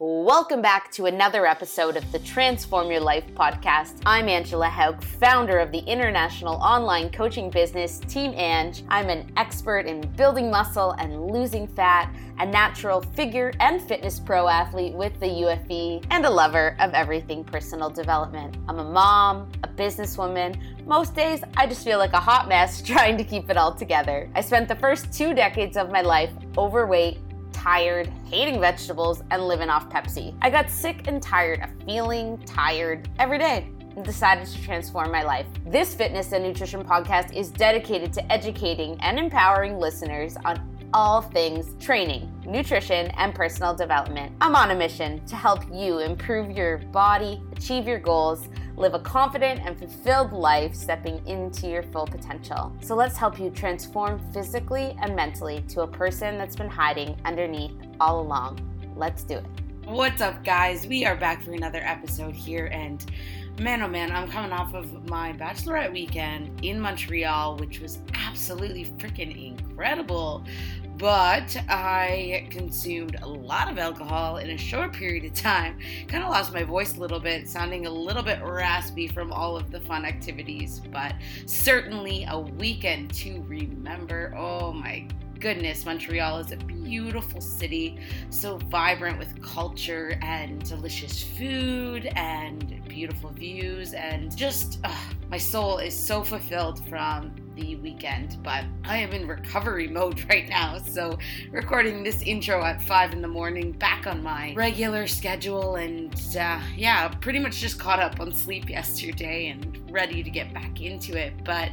Welcome back to another episode of the Transform Your Life podcast. I'm Angela Haug, founder of the international online coaching business Team Ange. I'm an expert in building muscle and losing fat, a natural figure and fitness pro athlete with the UFE, and a lover of everything personal development. I'm a mom, a businesswoman. Most days, I just feel like a hot mess trying to keep it all together. I spent the first two decades of my life overweight tired, hating vegetables, and living off Pepsi. I got sick and tired of feeling tired every day and decided to transform my life. This fitness and nutrition podcast is dedicated to educating and empowering listeners on all things training, nutrition, and personal development. I'm on a mission to help you improve your body, achieve your goals, live a confident and fulfilled life, stepping into your full potential. So let's help you transform physically and mentally to a person that's been hiding underneath all along. Let's do it. What's up, guys? We are back for another episode here, and man, oh man, I'm coming off of my bachelorette weekend in Montreal, which was absolutely freaking incredible but I consumed a lot of alcohol in a short period of time. Kind of lost my voice a little bit, sounding a little bit raspy from all of the fun activities, but certainly a weekend to remember. Oh my goodness, Montreal is a beautiful city, so vibrant with culture and delicious food and beautiful views, and just uh, my soul is so fulfilled from the weekend, but I am in recovery mode right now. So, recording this intro at 5 in the morning, back on my regular schedule, and uh, yeah, pretty much just caught up on sleep yesterday and ready to get back into it. But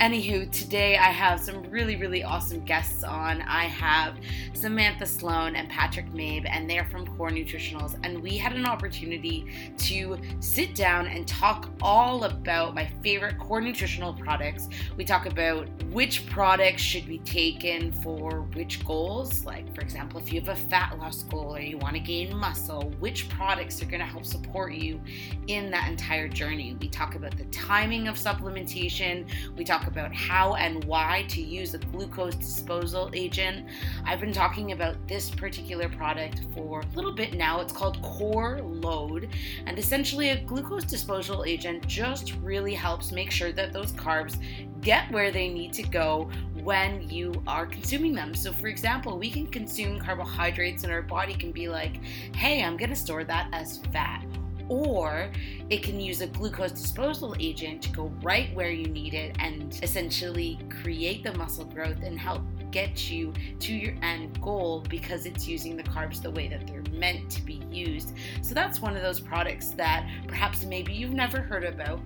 Anywho, today I have some really, really awesome guests on. I have Samantha Sloan and Patrick Mabe, and they're from Core Nutritionals. And we had an opportunity to sit down and talk all about my favorite core nutritional products. We talk about which products should be taken for which goals. Like, for example, if you have a fat loss goal or you want to gain muscle, which products are going to help support you in that entire journey. We talk about the timing of supplementation. We talk talk about how and why to use a glucose disposal agent. I've been talking about this particular product for a little bit now. It's called Core Load, and essentially, a glucose disposal agent just really helps make sure that those carbs get where they need to go when you are consuming them. So, for example, we can consume carbohydrates, and our body can be like, hey, I'm gonna store that as fat or it can use a glucose disposal agent to go right where you need it and essentially create the muscle growth and help get you to your end goal because it's using the carbs the way that they're meant to be used. So that's one of those products that perhaps maybe you've never heard about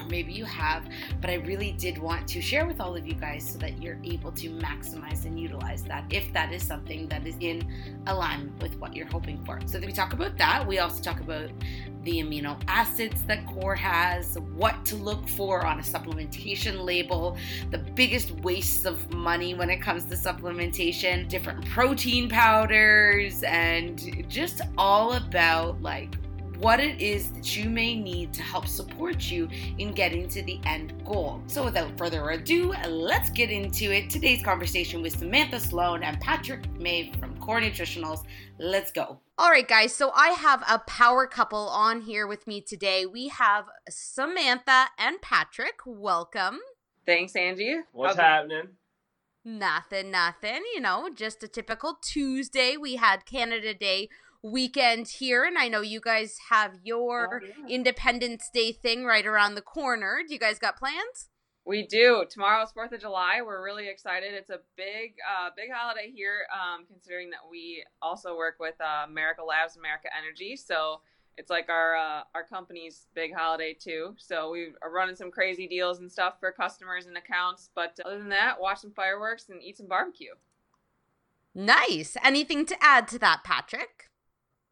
or maybe you have, but I really did want to share with all of you guys so that you're able to maximize and utilize that if that is something that is in alignment with what you're hoping for. So, we talk about that. We also talk about the amino acids that core has, what to look for on a supplementation label, the biggest wastes of money when it comes to supplementation, different protein powders, and just all about like what it is that you may need to help support you in getting to the end goal. So, without further ado, let's get into it. Today's conversation with Samantha Sloan and Patrick May from Core Nutritionals. Let's go. All right, guys. So, I have a power couple on here with me today. We have Samantha and Patrick. Welcome. Thanks, Angie. What's How's happening? Nothing, nothing. You know, just a typical Tuesday. We had Canada Day weekend here and I know you guys have your oh, yeah. Independence Day thing right around the corner. Do you guys got plans? We do. Tomorrow's 4th of July. We're really excited. It's a big uh, big holiday here um, considering that we also work with uh, America Labs America Energy. So it's like our uh, our company's big holiday too. So we are running some crazy deals and stuff for customers and accounts. But other than that, watch some fireworks and eat some barbecue. Nice. Anything to add to that, Patrick?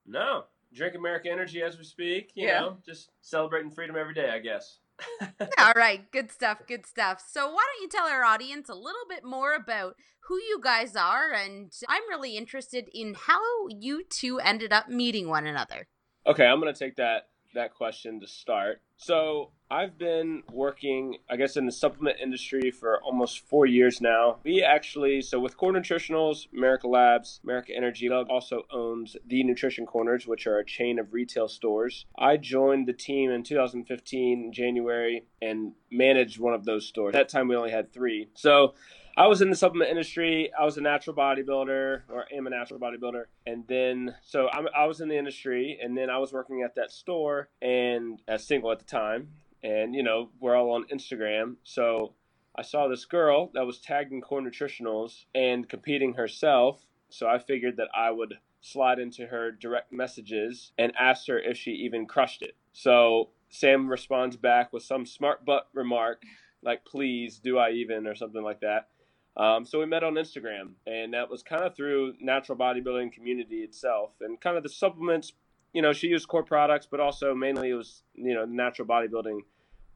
No, drink America Energy as we speak. You yeah. know, just celebrating freedom every day, I guess. All right, good stuff, good stuff. So, why don't you tell our audience a little bit more about who you guys are? And I'm really interested in how you two ended up meeting one another. Okay, I'm going to take that that question to start. So, I've been working, I guess, in the supplement industry for almost four years now. We actually, so with Core Nutritionals, America Labs, America Energy also owns the Nutrition Corners, which are a chain of retail stores. I joined the team in 2015, January, and managed one of those stores. At that time, we only had three. So I was in the supplement industry. I was a natural bodybuilder, or am a natural bodybuilder, and then so I'm, i was in the industry, and then I was working at that store, and as single at the time, and you know we're all on Instagram, so I saw this girl that was tagging Core Nutritionals and competing herself, so I figured that I would slide into her direct messages and asked her if she even crushed it. So Sam responds back with some smart butt remark like, "Please, do I even?" or something like that. Um, so we met on Instagram, and that was kind of through natural bodybuilding community itself, and kind of the supplements. You know, she used core products, but also mainly it was you know natural bodybuilding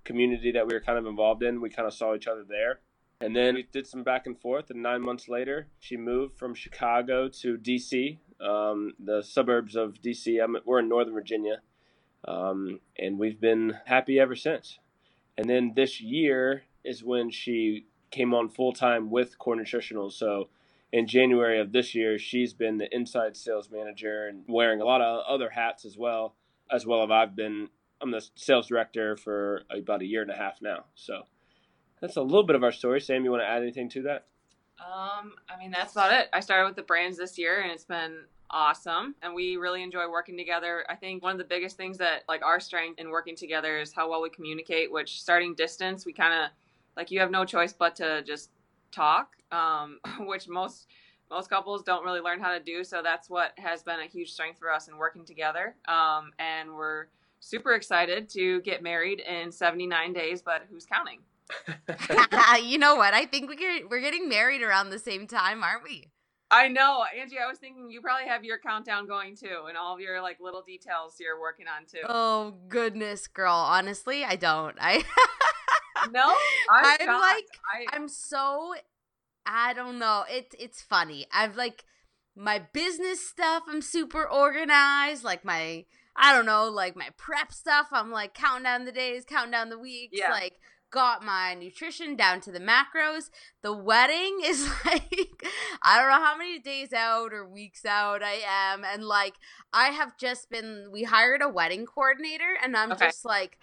community that we were kind of involved in. We kind of saw each other there, and then we did some back and forth. And nine months later, she moved from Chicago to DC, um, the suburbs of DC. I'm, we're in Northern Virginia, um, and we've been happy ever since. And then this year is when she came on full time with Core Nutritional. So in January of this year, she's been the inside sales manager and wearing a lot of other hats as well, as well as I've been. I'm the sales director for about a year and a half now. So that's a little bit of our story. Sam, you want to add anything to that? Um, I mean, that's about it. I started with the brands this year, and it's been awesome and we really enjoy working together i think one of the biggest things that like our strength in working together is how well we communicate which starting distance we kind of like you have no choice but to just talk, um, which most most couples don't really learn how to do. So that's what has been a huge strength for us in working together. Um, and we're super excited to get married in 79 days, but who's counting? you know what? I think we get, we're getting married around the same time, aren't we? I know, Angie. I was thinking you probably have your countdown going too, and all of your like little details you're working on too. Oh goodness, girl. Honestly, I don't. I no, I'm, I'm like I... I'm so I don't know. It it's funny. I've like my business stuff. I'm super organized. Like my I don't know, like my prep stuff. I'm like counting down the days, counting down the weeks. Yeah. Like got my nutrition down to the macros. The wedding is like I don't know how many days out or weeks out I am and like I have just been we hired a wedding coordinator and I'm okay. just like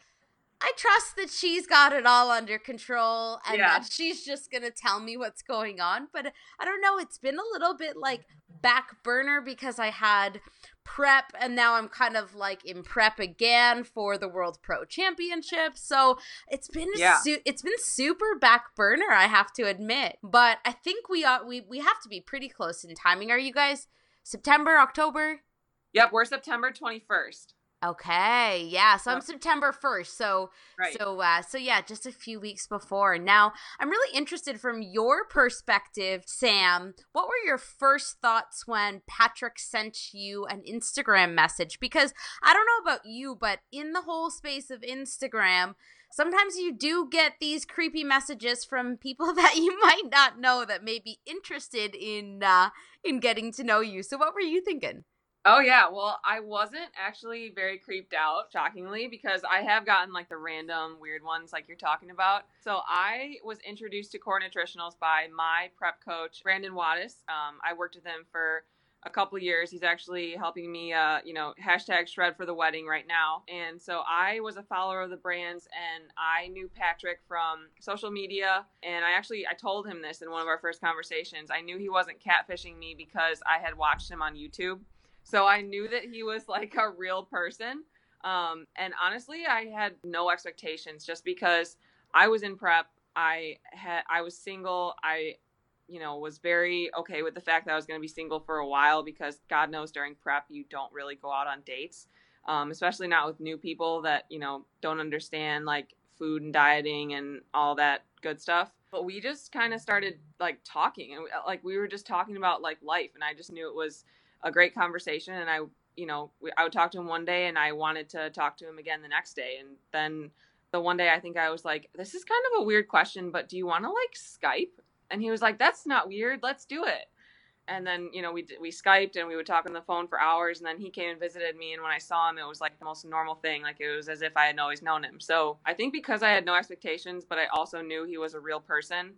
I trust that she's got it all under control and yeah. that she's just going to tell me what's going on. But I don't know. It's been a little bit like back burner because I had prep and now I'm kind of like in prep again for the World Pro Championship. So it's been yeah. Su- it's been super back burner, I have to admit. But I think we ought we we have to be pretty close in timing. Are you guys September, October? Yep, we're September 21st. Okay, yeah. So I'm September 1st. So right. so uh so yeah, just a few weeks before. Now, I'm really interested from your perspective, Sam. What were your first thoughts when Patrick sent you an Instagram message? Because I don't know about you, but in the whole space of Instagram, sometimes you do get these creepy messages from people that you might not know that may be interested in uh in getting to know you. So what were you thinking? Oh yeah, well, I wasn't actually very creeped out, shockingly, because I have gotten like the random weird ones like you're talking about. So I was introduced to Core Nutritionals by my prep coach, Brandon Wattis. Um, I worked with him for a couple years. He's actually helping me, uh, you know, hashtag shred for the wedding right now. And so I was a follower of the brands and I knew Patrick from social media. And I actually, I told him this in one of our first conversations. I knew he wasn't catfishing me because I had watched him on YouTube. So I knew that he was like a real person. Um, and honestly, I had no expectations just because I was in prep. I had I was single. I you know was very okay with the fact that I was going to be single for a while because God knows during prep you don't really go out on dates, um, especially not with new people that you know don't understand like food and dieting and all that good stuff. But we just kind of started like talking and like we were just talking about like life, and I just knew it was a great conversation and I you know I would talk to him one day and I wanted to talk to him again the next day and then the one day I think I was like this is kind of a weird question but do you want to like Skype? And he was like that's not weird. Let's do it. And then you know we we skyped and we would talk on the phone for hours and then he came and visited me and when i saw him it was like the most normal thing like it was as if i had always known him. So i think because i had no expectations but i also knew he was a real person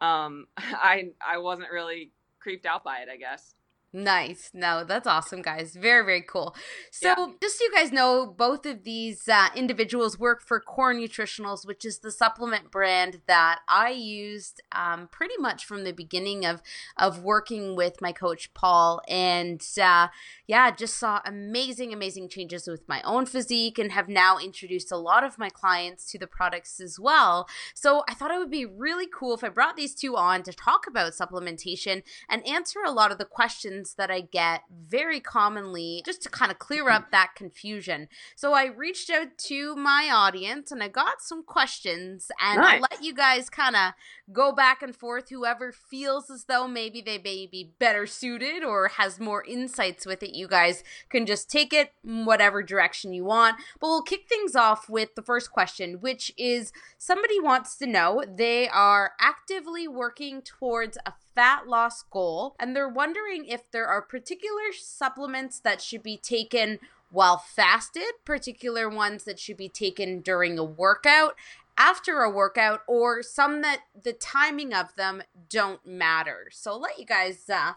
um i i wasn't really creeped out by it i guess Nice. No, that's awesome, guys. Very, very cool. So, yeah. just so you guys know, both of these uh, individuals work for Core Nutritionals, which is the supplement brand that I used um, pretty much from the beginning of of working with my coach Paul. And uh, yeah, just saw amazing, amazing changes with my own physique, and have now introduced a lot of my clients to the products as well. So, I thought it would be really cool if I brought these two on to talk about supplementation and answer a lot of the questions questions that I get very commonly just to kind of clear mm-hmm. up that confusion. So I reached out to my audience and I got some questions and nice. I'll let you guys kind of go back and forth whoever feels as though maybe they may be better suited or has more insights with it you guys can just take it whatever direction you want but we'll kick things off with the first question which is somebody wants to know they are actively working towards a fat loss goal, and they're wondering if there are particular supplements that should be taken while fasted, particular ones that should be taken during a workout, after a workout, or some that the timing of them don't matter. So I'll let you guys uh,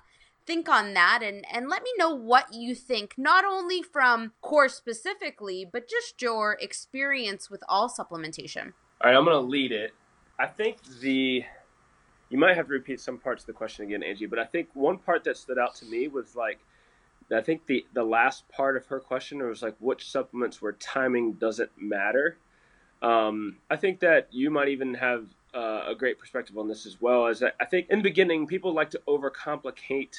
think on that and and let me know what you think not only from core specifically but just your experience with all supplementation all right i'm to lead it i think the you might have to repeat some parts of the question again, Angie. But I think one part that stood out to me was like, I think the the last part of her question was like, which supplements where timing doesn't matter. Um, I think that you might even have uh, a great perspective on this as well. As I think in the beginning, people like to overcomplicate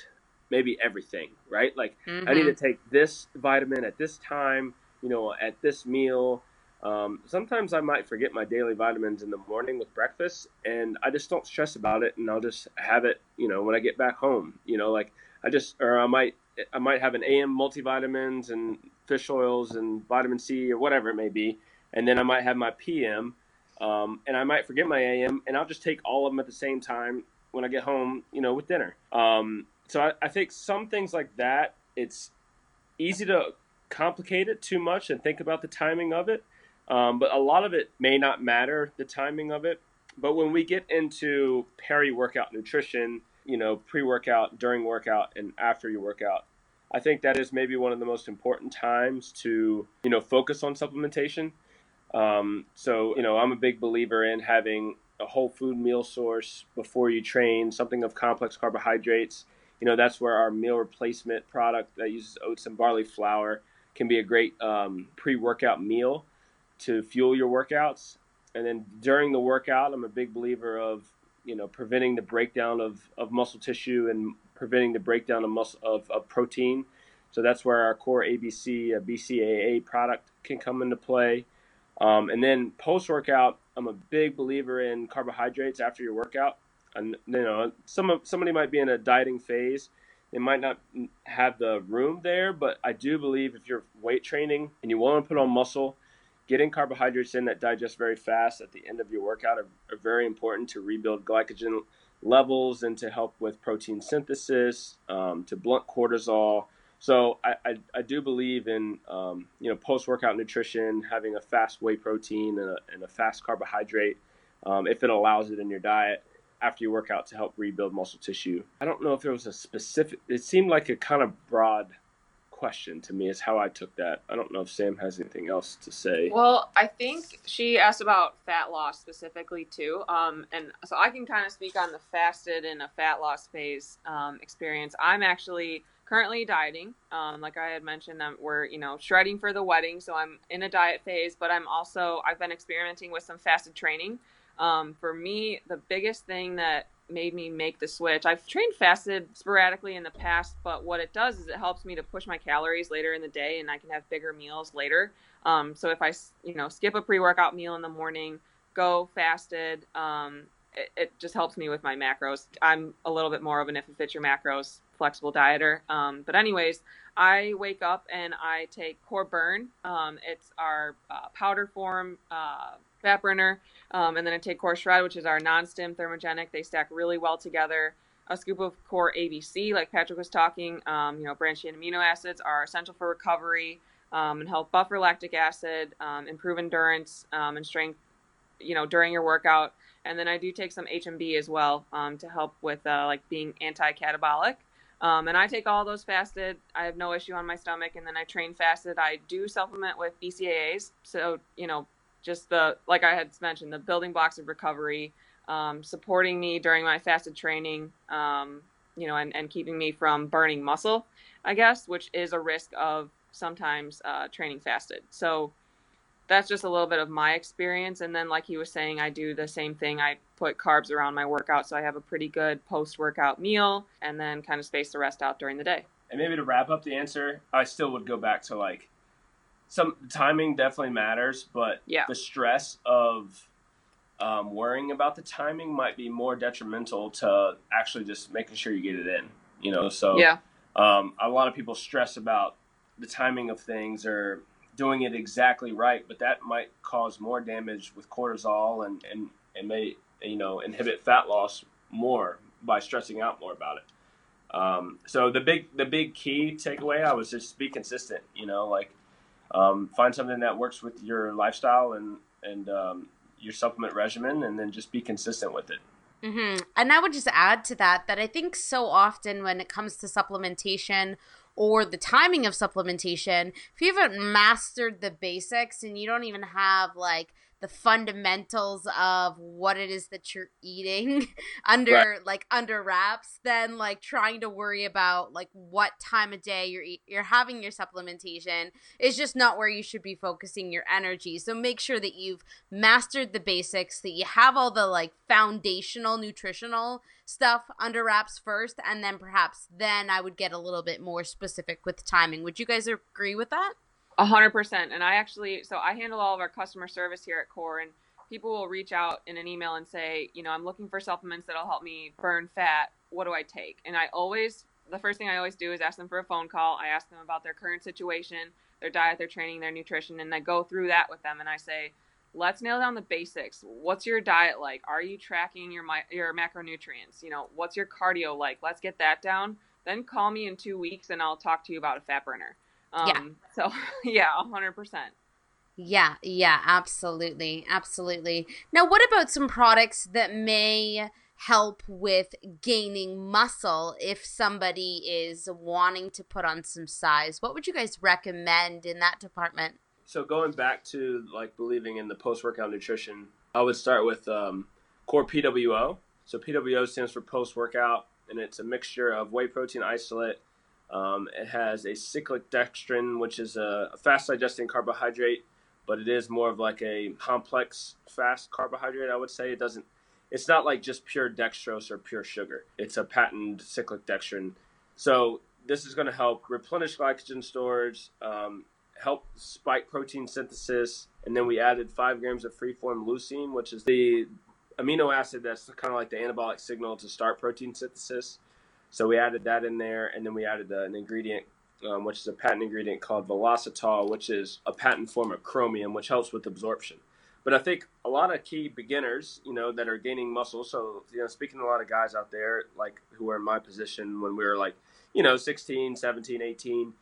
maybe everything, right? Like, mm-hmm. I need to mm-hmm. take this vitamin at this time, you know, at this meal um, sometimes I might forget my daily vitamins in the morning with breakfast, and I just don't stress about it, and I'll just have it, you know, when I get back home. You know, like I just, or I might, I might have an AM multivitamins and fish oils and vitamin C or whatever it may be, and then I might have my PM, um, and I might forget my AM, and I'll just take all of them at the same time when I get home, you know, with dinner. Um, so I, I think some things like that, it's easy to complicate it too much and think about the timing of it um, but a lot of it may not matter, the timing of it. But when we get into peri workout nutrition, you know, pre workout, during workout, and after your workout, I think that is maybe one of the most important times to, you know, focus on supplementation. Um, so, you know, I'm a big believer in having a whole food meal source before you train, something of complex carbohydrates. You know, that's where our meal replacement product that uses oats and barley flour can be a great um, pre workout meal to fuel your workouts. And then during the workout, I'm a big believer of you know preventing the breakdown of, of muscle tissue and preventing the breakdown of muscle of, of protein. So that's where our core ABC a BCAA product can come into play. Um, and then post workout, I'm a big believer in carbohydrates after your workout. And you know, some somebody might be in a dieting phase. They might not have the room there, but I do believe if you're weight training and you want to put on muscle, getting carbohydrates in that digest very fast at the end of your workout are, are very important to rebuild glycogen levels and to help with protein synthesis, um, to blunt cortisol. So I, I, I do believe in um, you know post workout nutrition, having a fast whey protein and a, and a fast carbohydrate um, if it allows it in your diet after you work out to help rebuild muscle tissue. I don't know if there was a specific. It seemed like a kind of broad question to me is how I took that. I don't know if Sam has anything else to say. Well, I think she asked about fat loss specifically too. Um, and so I can kind of speak on the fasted and a fat loss phase um, experience. I'm actually currently dieting. Um, like I had mentioned, um, we're you know shredding for the wedding, so I'm in a diet phase. But I'm also I've been experimenting with some fasted training. Um, for me, the biggest thing that made me make the switch. I've trained fasted sporadically in the past, but what it does is it helps me to push my calories later in the day, and I can have bigger meals later. Um, so if I, you know, skip a pre-workout meal in the morning, go fasted, um, it, it, just helps me with my macros. I'm a little bit more of an if it fits your macros flexible dieter. Um, but anyways, I wake up and I take Core Burn. Um, it's our uh, powder form. Uh, fat burner. Um, and then I take Core Shred, which is our non-stim thermogenic. They stack really well together. a scoop of core ABC, like Patrick was talking. Um, you know, branched chain amino acids are essential for recovery um, and help buffer lactic acid, um, improve endurance um, and strength. You know, during your workout. And then I do take some HMB as well um, to help with uh, like being anti-catabolic. And I take all those fasted. I have no issue on my stomach. And then I train fasted. I do supplement with BCAAs. So, you know, just the, like I had mentioned, the building blocks of recovery, um, supporting me during my fasted training, um, you know, and, and keeping me from burning muscle, I guess, which is a risk of sometimes uh, training fasted. So, that's just a little bit of my experience. And then, like he was saying, I do the same thing. I put carbs around my workout, so I have a pretty good post workout meal, and then kind of space the rest out during the day. And maybe to wrap up the answer, I still would go back to like some timing definitely matters, but yeah. the stress of um, worrying about the timing might be more detrimental to actually just making sure you get it in. You know, so yeah, um, a lot of people stress about the timing of things or doing it exactly right, but that might cause more damage with cortisol and, and, and may, you know, inhibit fat loss more by stressing out more about it. Um, so the big, the big key takeaway, I was just be consistent, you know, like, um, find something that works with your lifestyle and, and, um, your supplement regimen and then just be consistent with it. Mm-hmm. And I would just add to that that I think so often when it comes to supplementation or the timing of supplementation, if you haven't mastered the basics and you don't even have like the fundamentals of what it is that you're eating under right. like under wraps then like trying to worry about like what time of day you're you're having your supplementation is just not where you should be focusing your energy. So make sure that you've mastered the basics that you have all the like foundational nutritional stuff under wraps first and then perhaps then I would get a little bit more specific with timing. Would you guys agree with that a hundred percent. And I actually, so I handle all of our customer service here at Core, and people will reach out in an email and say, you know, I'm looking for supplements that'll help me burn fat. What do I take? And I always, the first thing I always do is ask them for a phone call. I ask them about their current situation, their diet, their training, their nutrition, and I go through that with them. And I say, let's nail down the basics. What's your diet like? Are you tracking your your macronutrients? You know, what's your cardio like? Let's get that down. Then call me in two weeks, and I'll talk to you about a fat burner. Um, yeah. So yeah, hundred percent. Yeah, yeah, absolutely, absolutely. Now, what about some products that may help with gaining muscle if somebody is wanting to put on some size? What would you guys recommend in that department? So going back to like believing in the post-workout nutrition, I would start with um, core PWO. So PWO stands for post-workout, and it's a mixture of whey protein isolate um, it has a cyclic dextrin, which is a, fast digesting carbohydrate, but it is more of like a complex fast carbohydrate. I would say it doesn't. It's not like just pure dextrose or pure sugar. It's a patented cyclic dextrin. So this is going to help replenish glycogen storage, um, help spike protein synthesis, and then we added five grams of freeform leucine, which is the amino acid that's kind of like the anabolic signal to start protein synthesis. So we added that in there, and then we added an ingredient, um, which is a patent ingredient called Velositol, which is a patent form of chromium, which helps with absorption. But I think a lot of key beginners, you know, that are gaining muscle. So, you know, speaking to a lot of guys out there, like who are in my position when we were like, you know, 16, 17, 18,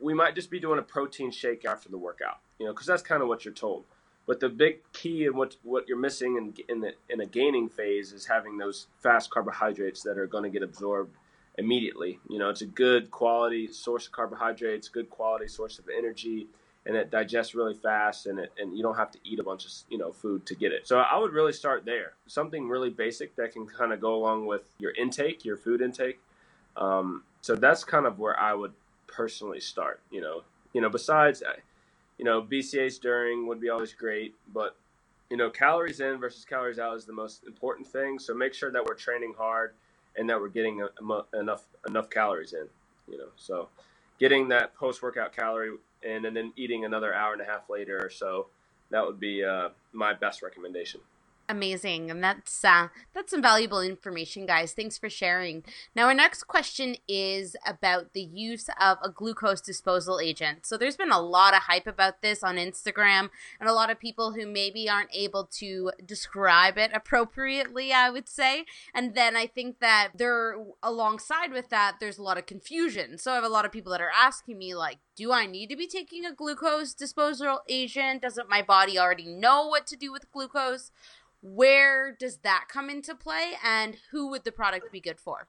we might just be doing a protein shake after the workout, you know, because that's kind of what you're told. But the big key and what what you're missing in in, the, in a gaining phase is having those fast carbohydrates that are going to get absorbed immediately. You know, it's a good quality source of carbohydrates, good quality source of energy, and it digests really fast, and it and you don't have to eat a bunch of you know food to get it. So I would really start there, something really basic that can kind of go along with your intake, your food intake. Um, so that's kind of where I would personally start. You know, you know, besides you know, BCAAs during would be always great, but you know, calories in versus calories out is the most important thing. So make sure that we're training hard and that we're getting a, a, enough enough calories in. You know, so getting that post workout calorie in and then eating another hour and a half later or so, that would be uh, my best recommendation. Amazing, and that's uh, that's some valuable information, guys. Thanks for sharing. Now, our next question is about the use of a glucose disposal agent. So, there's been a lot of hype about this on Instagram, and a lot of people who maybe aren't able to describe it appropriately. I would say, and then I think that there, alongside with that, there's a lot of confusion. So, I have a lot of people that are asking me, like, do I need to be taking a glucose disposal agent? Doesn't my body already know what to do with glucose? Where does that come into play and who would the product be good for?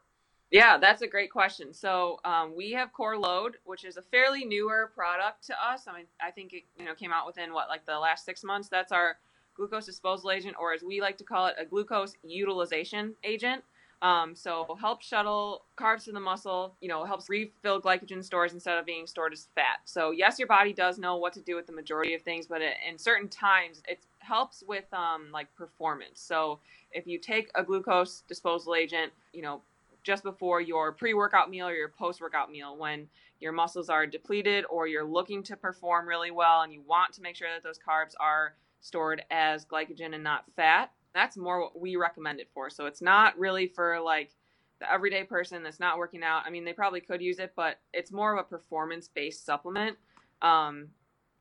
Yeah that's a great question. So um, we have core load which is a fairly newer product to us. I mean i think it you know came out within what like the last six months. That's our glucose disposal agent or as we like to call it a glucose utilization agent. Um, so helps shuttle carbs to the muscle, you know, helps refill glycogen stores instead of being stored as fat. So yes, your body does know what to do with the majority of things, but in certain times it helps with um, like performance. So if you take a glucose disposal agent, you know, just before your pre-workout meal or your post-workout meal when your muscles are depleted or you're looking to perform really well and you want to make sure that those carbs are stored as glycogen and not fat that's more what we recommend it for. So it's not really for like the everyday person that's not working out. I mean, they probably could use it, but it's more of a performance based supplement. Um,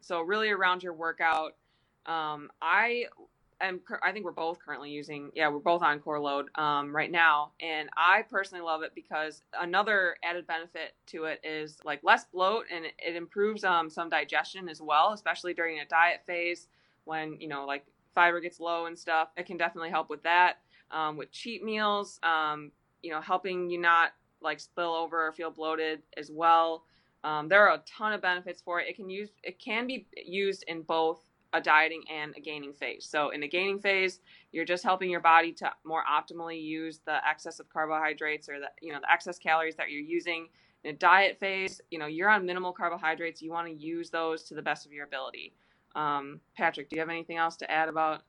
so really around your workout, um, I am. I think we're both currently using. Yeah, we're both on Core Load um, right now, and I personally love it because another added benefit to it is like less bloat, and it, it improves um, some digestion as well, especially during a diet phase when you know like fiber gets low and stuff. It can definitely help with that. Um, with cheat meals, um, you know, helping you not like spill over or feel bloated as well. Um, there are a ton of benefits for it. It can use it can be used in both a dieting and a gaining phase. So in a gaining phase, you're just helping your body to more optimally use the excess of carbohydrates or the you know the excess calories that you're using. In a diet phase, you know you're on minimal carbohydrates. You want to use those to the best of your ability. Um, Patrick, do you have anything else to add about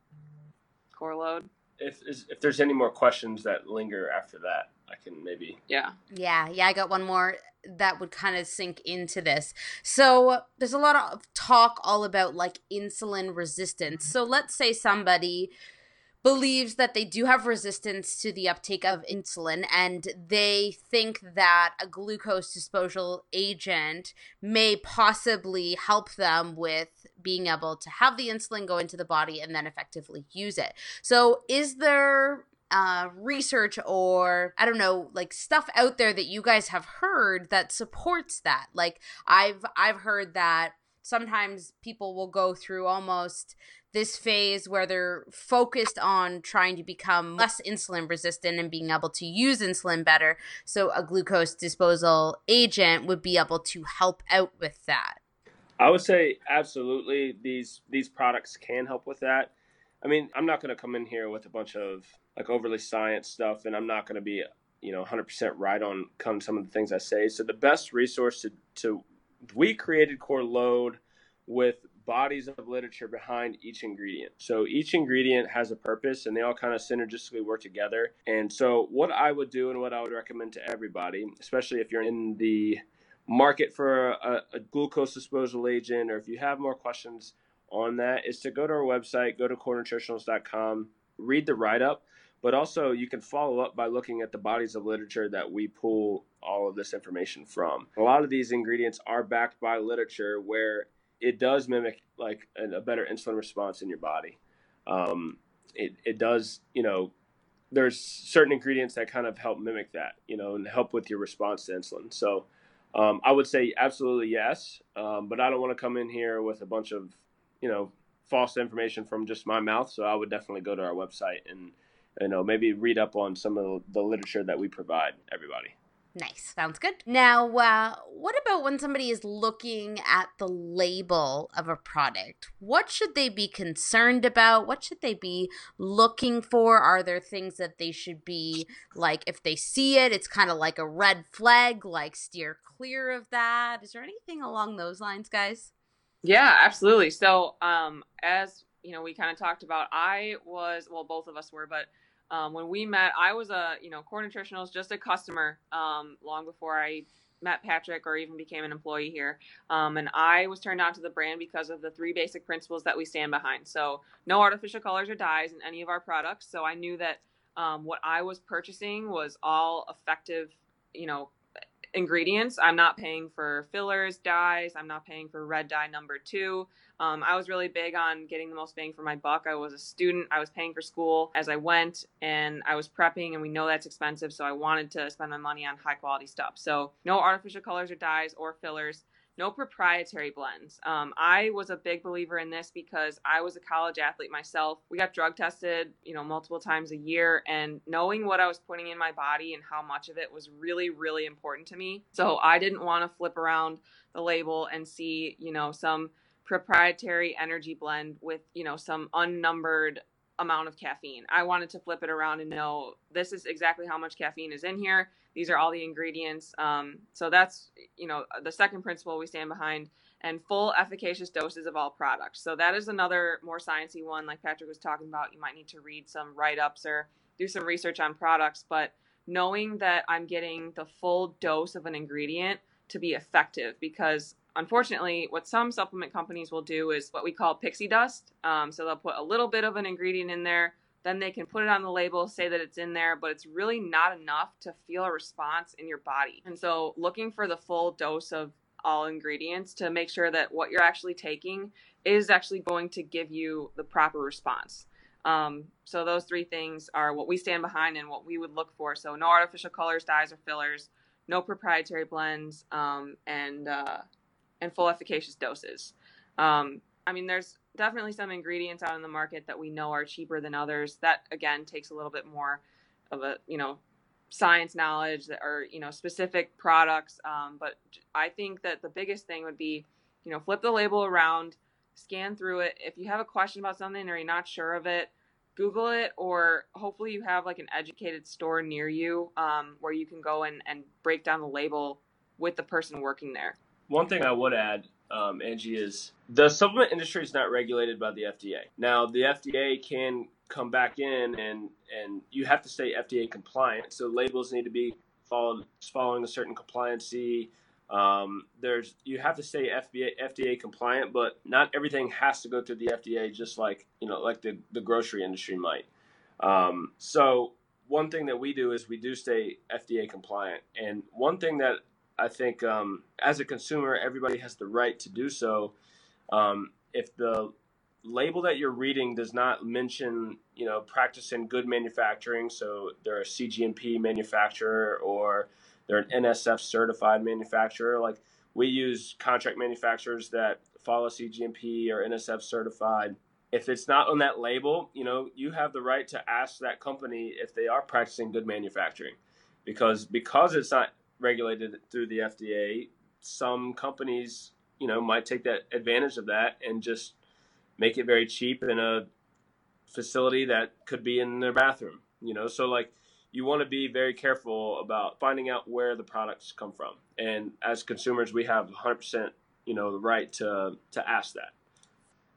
core load? If if there's any more questions that linger after that, I can maybe. Yeah. Yeah, yeah. I got one more that would kind of sink into this. So there's a lot of talk all about like insulin resistance. So let's say somebody believes that they do have resistance to the uptake of insulin and they think that a glucose disposal agent may possibly help them with being able to have the insulin go into the body and then effectively use it. So, is there uh, research or I don't know, like stuff out there that you guys have heard that supports that? Like I've I've heard that sometimes people will go through almost this phase where they're focused on trying to become less insulin resistant and being able to use insulin better. So a glucose disposal agent would be able to help out with that. I would say absolutely these these products can help with that. I mean, I'm not going to come in here with a bunch of like overly science stuff and I'm not going to be, you know, 100% right on come some of the things I say. So the best resource to to we created core load with bodies of literature behind each ingredient. So each ingredient has a purpose and they all kind of synergistically work together. And so, what I would do and what I would recommend to everybody, especially if you're in the market for a, a glucose disposal agent or if you have more questions on that, is to go to our website, go to corenutritionals.com, read the write up. But also, you can follow up by looking at the bodies of literature that we pull all of this information from. A lot of these ingredients are backed by literature where it does mimic like a, better insulin response in your body. Um, it, it does, you know, there's certain ingredients that kind of help mimic that, you know, and help with your response to insulin. So um, I would say absolutely yes, um, but I don't want to come in here with a bunch of, you know, false information from just my mouth. So I would definitely go to our website and, you know, maybe read up on some of the literature that we provide everybody. Nice. Sounds good. Now, uh, what about when somebody is looking at the label of a product? What should they be concerned about? What should they be looking for? Are there things that they should be like, if they see it, it's kind of like a red flag, like steer clear of that? Is there anything along those lines, guys? Yeah, absolutely. So, um, as you know, we kind of talked about, I was, well, both of us were, but um, when we met, I was a you know core nutritionalist, just a customer um, long before I met Patrick or even became an employee here. Um, and I was turned on to the brand because of the three basic principles that we stand behind. So, no artificial colors or dyes in any of our products. So, I knew that um, what I was purchasing was all effective, you know, ingredients. I'm not paying for fillers, dyes. I'm not paying for red dye number two. Um, I was really big on getting the most bang for my buck. I was a student. I was paying for school as I went, and I was prepping, and we know that's expensive. So I wanted to spend my money on high quality stuff. So no artificial colors or dyes or fillers no proprietary blends. Um, I was a big believer in this because I was a college athlete myself. We got drug tested, you know, multiple times a year, and knowing what I was putting in my body and how much of it was really, really important to me. So I didn't want to flip around the label and see, you know, some proprietary energy blend with, you know, some unnumbered amount of caffeine. I wanted to flip it around and know this is exactly how much caffeine is in here. These are all the ingredients. Um, so that's you know the second principle we stand behind, and full efficacious doses of all products. So that is another more sciencey one, like Patrick was talking about. You might need to read some write ups or do some research on products, but knowing that I'm getting the full dose of an ingredient to be effective because unfortunately, what some supplement companies will do is what we call pixie dust. Um, so they'll put a little bit of an ingredient in there, then they can put it on the label, say that it's in there, but it's really not enough to feel a response in your body. And so, looking for the full dose of all ingredients to make sure that what you're actually taking is actually going to give you the proper response. Um, so those three things are what we stand behind and what we would look for. So no artificial colors, dyes, or fillers, no proprietary blends, um, and uh, and full efficacious doses. Um, I mean, there's definitely some ingredients out in the market that we know are cheaper than others. That again takes a little bit more of a you know science knowledge that or you know specific products. Um, but I think that the biggest thing would be you know flip the label around, scan through it. If you have a question about something or you're not sure of it, Google it, or hopefully you have like an educated store near you um, where you can go and, and break down the label with the person working there. One thing I would add, um, Angie, is the supplement industry is not regulated by the FDA. Now, the FDA can come back in and and you have to stay FDA compliant. So labels need to be followed following a certain compliancy. Um, there's you have to stay FDA, FDA compliant, but not everything has to go through the FDA. Just like you know, like the the grocery industry might. Um, so one thing that we do is we do stay FDA compliant, and one thing that I think um, as a consumer, everybody has the right to do so. Um, if the label that you're reading does not mention, you know, practicing good manufacturing, so they're a CGMP manufacturer or they're an NSF certified manufacturer, like we use contract manufacturers that follow CGMP or NSF certified. If it's not on that label, you know, you have the right to ask that company if they are practicing good manufacturing because because it's not regulated through the FDA, some companies, you know, might take that advantage of that and just make it very cheap in a facility that could be in their bathroom, you know. So like you want to be very careful about finding out where the products come from. And as consumers, we have 100%, you know, the right to to ask that.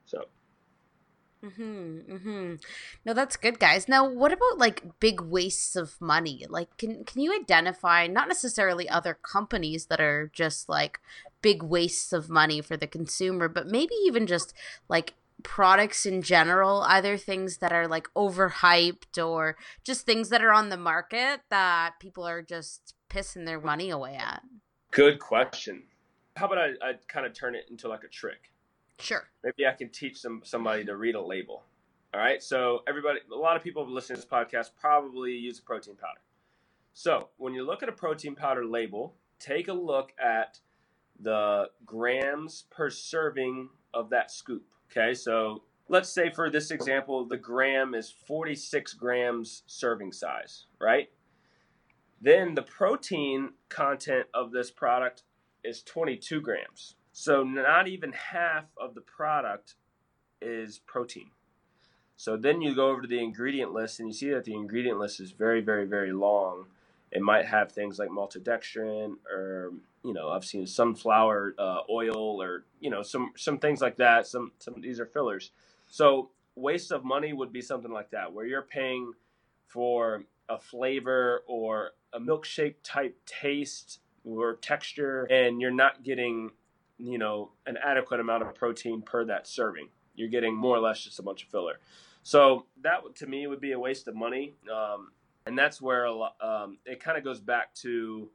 So Hmm. Hmm. No, that's good, guys. Now, what about like big wastes of money? Like, can can you identify not necessarily other companies that are just like big wastes of money for the consumer, but maybe even just like products in general, either things that are like overhyped or just things that are on the market that people are just pissing their money away at? Good question. How about I, I kind of turn it into like a trick? Sure. Maybe I can teach some somebody to read a label. All right. So everybody, a lot of people listening to this podcast probably use a protein powder. So when you look at a protein powder label, take a look at the grams per serving of that scoop. Okay. So let's say for this example, the gram is 46 grams serving size, right? Then the protein content of this product is 22 grams. So not even half of the product is protein. So then you go over to the ingredient list and you see that the ingredient list is very, very, very long. It might have things like maltodextrin or you know I've seen sunflower uh, oil or you know some some things like that. Some some these are fillers. So waste of money would be something like that where you're paying for a flavor or a milkshake type taste or texture, and you're not getting, you know, an adequate amount of protein per that serving. You're getting more or less just a bunch of filler. So that to me would be a waste of money, um, and that's where um, it kind of goes back to,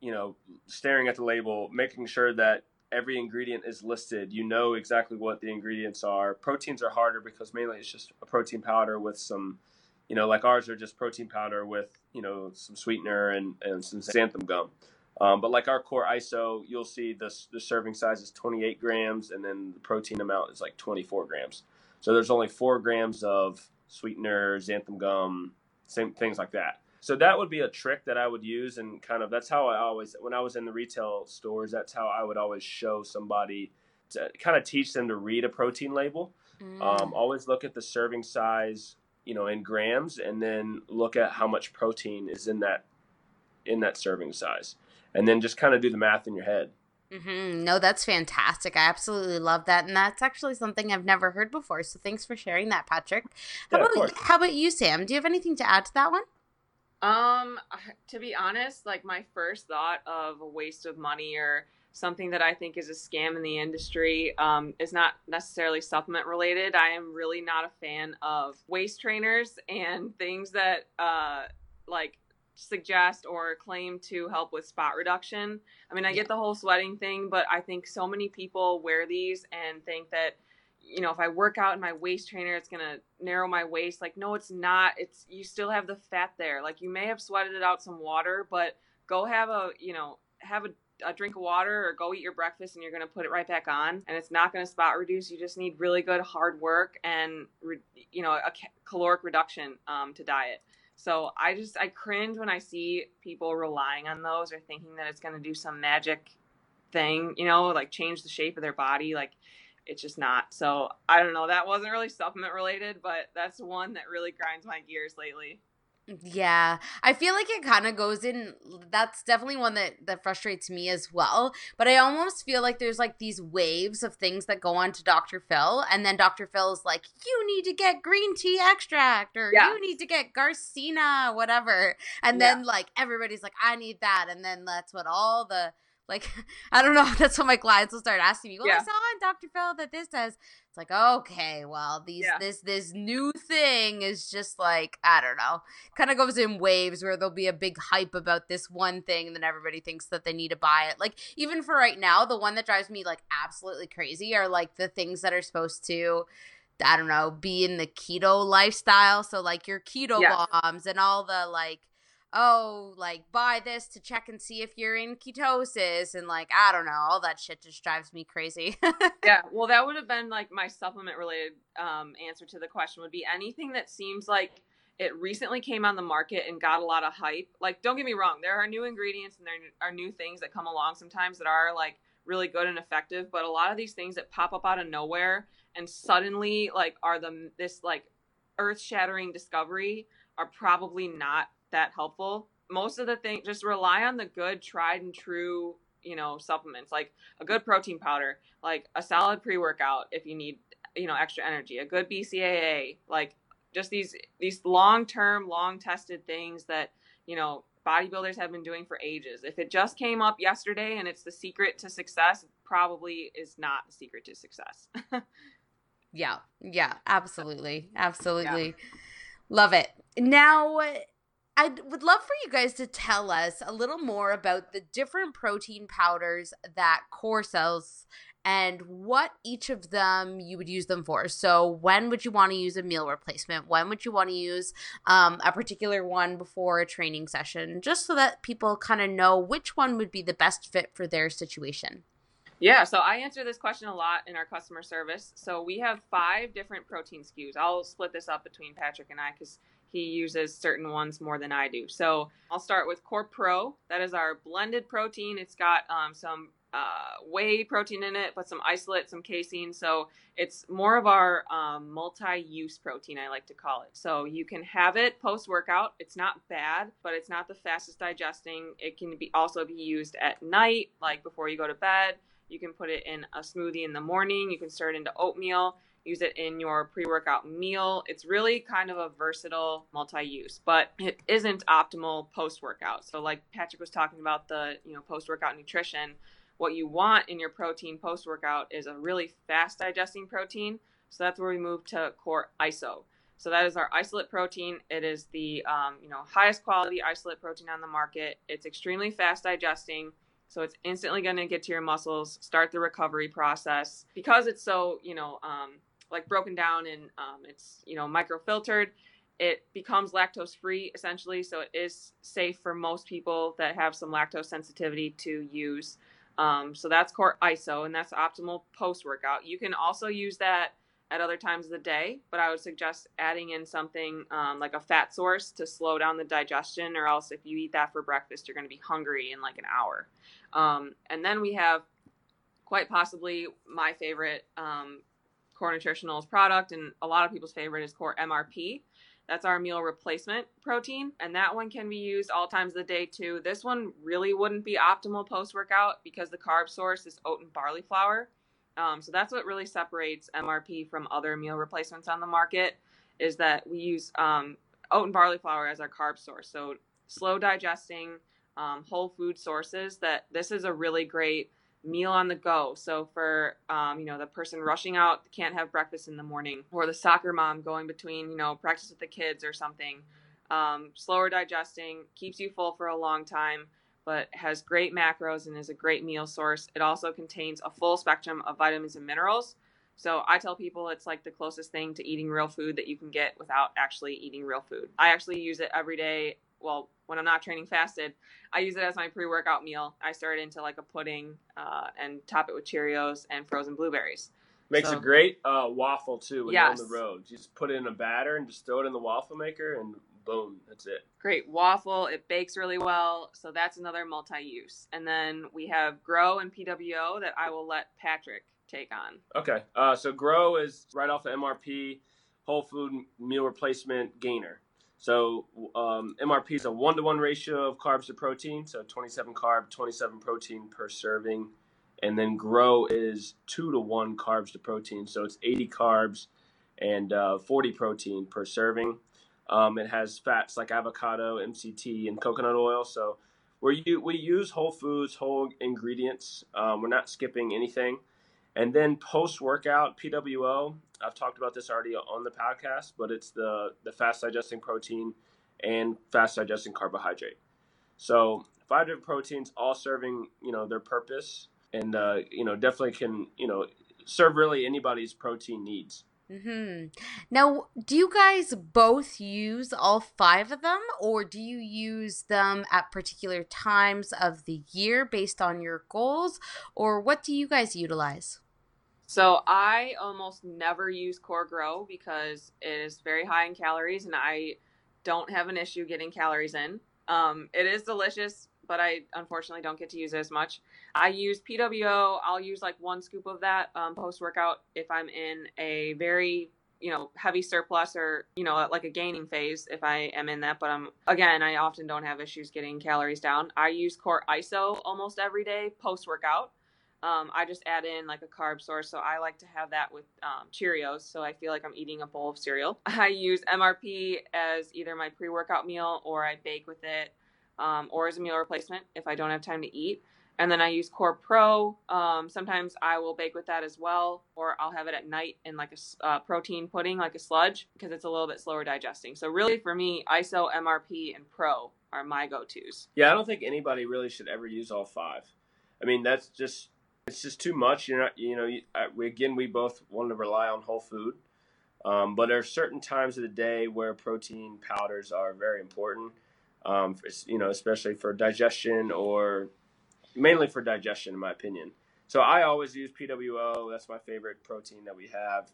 you know, staring at the label, making sure that every ingredient is listed. You know exactly what the ingredients are. Proteins are harder because mainly it's just a protein powder with some, you know, like ours are just protein powder with, you know, some sweetener and, and some xanthan gum. Um, but like our core ISO, you'll see the, the serving size is 28 grams and then the protein amount is like 24 grams. So there's only four grams of sweetener, xanthan gum, same things like that. So that would be a trick that I would use, and kind of that's how I always, when I was in the retail stores, that's how I would always show somebody to kind of teach them to read a protein label. Mm. Um, always look at the serving size, you know, in grams, and then look at how much protein is in that in that serving size, and then just kind of do the math in your head. Mm-hmm. No, that's fantastic. I absolutely love that, and that's actually something I've never heard before. So thanks for sharing that, Patrick. How yeah, about how about you, Sam? Do you have anything to add to that one? Um, to be honest, like my first thought of a waste of money or something that I think is a scam in the industry um, is not necessarily supplement related. I am really not a fan of waist trainers and things that uh, like suggest or claim to help with spot reduction. I mean, I get the whole sweating thing, but I think so many people wear these and think that you know, if I work out in my waist trainer, it's gonna narrow my waist. Like, no, it's not. It's you still have the fat there. Like, you may have sweated it out some water, but go have a, you know, have a, a drink of water or go eat your breakfast, and you're gonna put it right back on, and it's not gonna spot reduce. You just need really good hard work and, you know, a caloric reduction um, to diet. So I just I cringe when I see people relying on those or thinking that it's gonna do some magic thing, you know, like change the shape of their body, like it's just not. So I don't know. That wasn't really supplement related, but that's one that really grinds my gears lately. Yeah, I feel like it kind of goes in. That's definitely one that that frustrates me as well. But I almost feel like there's like these waves of things that go on to Dr. Phil, and then Dr. Phil is like, "You need to get green tea extract," or yeah. "You need to get Garcinia," whatever. And then like everybody's like, "I need that," and then that's what all the like, I don't know. That's what my clients will start asking me. Oh, well, yeah. I saw on Dr. Phil that this does. It's like, okay, well, these yeah. this this new thing is just like I don't know. Kind of goes in waves where there'll be a big hype about this one thing, and then everybody thinks that they need to buy it. Like even for right now, the one that drives me like absolutely crazy are like the things that are supposed to. I don't know, be in the keto lifestyle. So like your keto yeah. bombs and all the like oh, like buy this to check and see if you're in ketosis and like I don't know, all that shit just drives me crazy. yeah, well that would have been like my supplement related um answer to the question would be anything that seems like it recently came on the market and got a lot of hype. Like don't get me wrong, there are new ingredients and there are new things that come along sometimes that are like really good and effective, but a lot of these things that pop up out of nowhere and suddenly like are the this like earth-shattering discovery are probably not that helpful. Most of the thing, just rely on the good, tried and true, you know, supplements like a good protein powder, like a solid pre workout if you need, you know, extra energy, a good BCAA, like just these these long term, long tested things that you know bodybuilders have been doing for ages. If it just came up yesterday and it's the secret to success, probably is not the secret to success. yeah, yeah, absolutely, absolutely, yeah. love it. Now I would love for you guys to tell us a little more about the different protein powders that Core sells and what each of them you would use them for. So, when would you want to use a meal replacement? When would you want to use um, a particular one before a training session? Just so that people kind of know which one would be the best fit for their situation. Yeah, so I answer this question a lot in our customer service. So, we have five different protein SKUs. I'll split this up between Patrick and I because he uses certain ones more than I do. So I'll start with Core Pro. That is our blended protein. It's got um, some uh, whey protein in it, but some isolate, some casein. So it's more of our um, multi-use protein, I like to call it. So you can have it post-workout. It's not bad, but it's not the fastest digesting. It can be also be used at night, like before you go to bed. You can put it in a smoothie in the morning. You can stir it into oatmeal use it in your pre-workout meal. It's really kind of a versatile multi-use, but it isn't optimal post-workout. So like Patrick was talking about the, you know, post-workout nutrition, what you want in your protein post-workout is a really fast digesting protein. So that's where we move to core iso. So that is our isolate protein. It is the um, you know highest quality isolate protein on the market. It's extremely fast digesting. So it's instantly going to get to your muscles, start the recovery process. Because it's so, you know, um, like broken down and um, it's you know microfiltered it becomes lactose free essentially. So it is safe for most people that have some lactose sensitivity to use. Um, so that's core iso and that's optimal post workout you can also use that at other times of the day but i would suggest adding in something um, like a fat source to slow down the digestion or else if you eat that for breakfast you're going to be hungry in like an hour. Um, and then we have quite possibly my favorite um, Core Nutritionals product, and a lot of people's favorite is Core MRP. That's our meal replacement protein, and that one can be used all times of the day too. This one really wouldn't be optimal post workout because the carb source is oat and barley flour. Um, so that's what really separates MRP from other meal replacements on the market is that we use um, oat and barley flour as our carb source. So slow digesting, um, whole food sources. That this is a really great meal on the go. So for um, you know the person rushing out can't have breakfast in the morning, or the soccer mom going between you know practice with the kids or something. Um, slower digesting keeps you full for a long time, but has great macros and is a great meal source. It also contains a full spectrum of vitamins and minerals. So I tell people it's like the closest thing to eating real food that you can get without actually eating real food. I actually use it every day. Well, when I'm not training fasted, I use it as my pre-workout meal. I stir it into like a pudding uh, and top it with Cheerios and frozen blueberries. Makes so, a great uh, waffle too when yes. you're on the road. You just put it in a batter and just throw it in the waffle maker and boom, that's it. Great waffle. It bakes really well. So that's another multi-use. And then we have Grow and PWO that I will let Patrick take on. Okay. Uh, so Grow is right off the MRP whole food meal replacement gainer. So um, MRP is a one to one ratio of carbs to protein, so 27 carb, 27 protein per serving, and then Grow is two to one carbs to protein, so it's 80 carbs and uh, 40 protein per serving. Um, it has fats like avocado, MCT, and coconut oil. So we we use whole foods, whole ingredients. Um, we're not skipping anything. And then post workout PWO, I've talked about this already on the podcast, but it's the the fast digesting protein and fast digesting carbohydrate. So five different proteins, all serving you know their purpose, and uh, you know definitely can you know serve really anybody's protein needs. Mm-hmm. Now, do you guys both use all five of them, or do you use them at particular times of the year based on your goals, or what do you guys utilize? So I almost never use Core Grow because it is very high in calories and I don't have an issue getting calories in. Um, it is delicious, but I unfortunately don't get to use it as much. I use PWO. I'll use like one scoop of that um, post workout if I'm in a very you know heavy surplus or you know like a gaining phase if i am in that but i'm again i often don't have issues getting calories down i use core iso almost every day post workout um, I just add in like a carb source. So I like to have that with um, Cheerios. So I feel like I'm eating a bowl of cereal. I use MRP as either my pre workout meal or I bake with it um, or as a meal replacement if I don't have time to eat. And then I use Core Pro. Um, sometimes I will bake with that as well, or I'll have it at night in like a uh, protein pudding, like a sludge, because it's a little bit slower digesting. So really, for me, ISO, MRP, and Pro are my go-tos. Yeah, I don't think anybody really should ever use all five. I mean, that's just it's just too much. You're not, you know, we, again, we both want to rely on whole food. Um, but there are certain times of the day where protein powders are very important, um, for, you know, especially for digestion or mainly for digestion, in my opinion. So I always use PWO. That's my favorite protein that we have.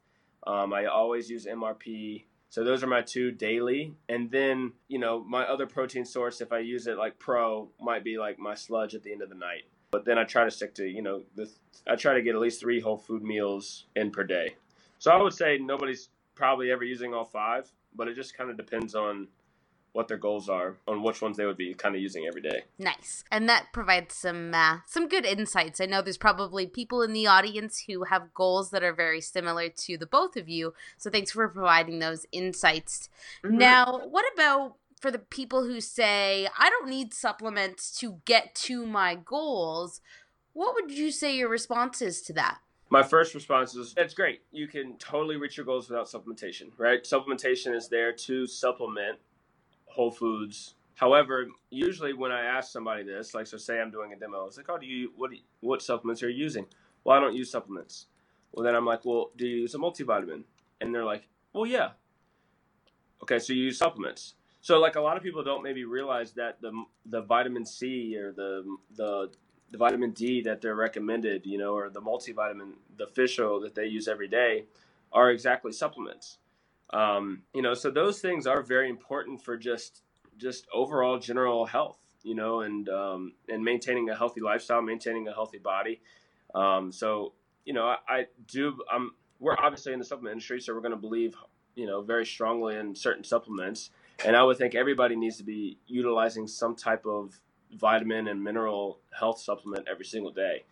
Um, I always use MRP. So those are my two daily. And then, you know, my other protein source, if I use it like pro, might be like my sludge at the end of the night. But then I try to stick to, you know, the, I try to get at least three whole food meals in per day. So I would say nobody's probably ever using all five, but it just kind of depends on what their goals are on which ones they would be kind of using every day. Nice. And that provides some uh, some good insights. I know there's probably people in the audience who have goals that are very similar to the both of you. So thanks for providing those insights. Mm-hmm. Now, what about for the people who say, I don't need supplements to get to my goals? What would you say your response is to that? My first response is that's great. You can totally reach your goals without supplementation, right? Supplementation is there to supplement whole foods. However, usually when I ask somebody this, like so say I'm doing a demo, it's like, oh, do you what what supplements are you using? Well, I don't use supplements. Well, then I'm like, well, do you use a multivitamin? And they're like, well, yeah. Okay, so you use supplements. So like a lot of people don't maybe realize that the the vitamin C or the the the vitamin D that they're recommended, you know, or the multivitamin, the fish oil that they use every day, are exactly supplements. Um, you know, so those things are very important for just just overall general health, you know, and um, and maintaining a healthy lifestyle, maintaining a healthy body. Um, so you know, I, I do. I'm we're obviously in the supplement industry, so we're going to believe, you know, very strongly in certain supplements. And I would think everybody needs to be utilizing some type of vitamin and mineral health supplement every single day.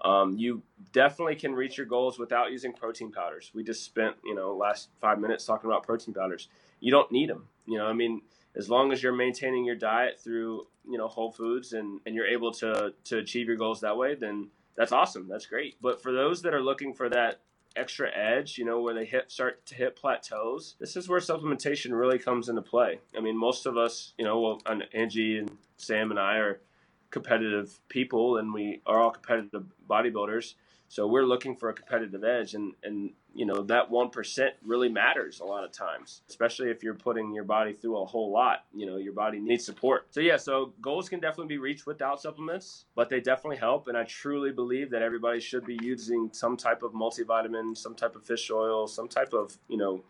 Um, you definitely can reach your goals without using protein powders. We just spent, you know, last five minutes talking about protein powders. You don't need them. You know, I mean, as long as you're maintaining your diet through, you know, whole foods and, and you're able to, to achieve your goals that way, then that's awesome. That's great. But for those that are looking for that extra edge, you know, where they hit start to hit plateaus, this is where supplementation really comes into play. I mean, most of us, you know, well, Angie and Sam and I are competitive people and we are all competitive bodybuilders. So we're looking for a competitive edge and, and you know, that 1% really matters a lot of times, especially if you're putting your body through a whole lot, you know, your body needs support. So yeah, so goals can definitely be reached without supplements, but they definitely help. And I truly believe that everybody should be using some type of multivitamin, some type of fish oil, some type of, you know,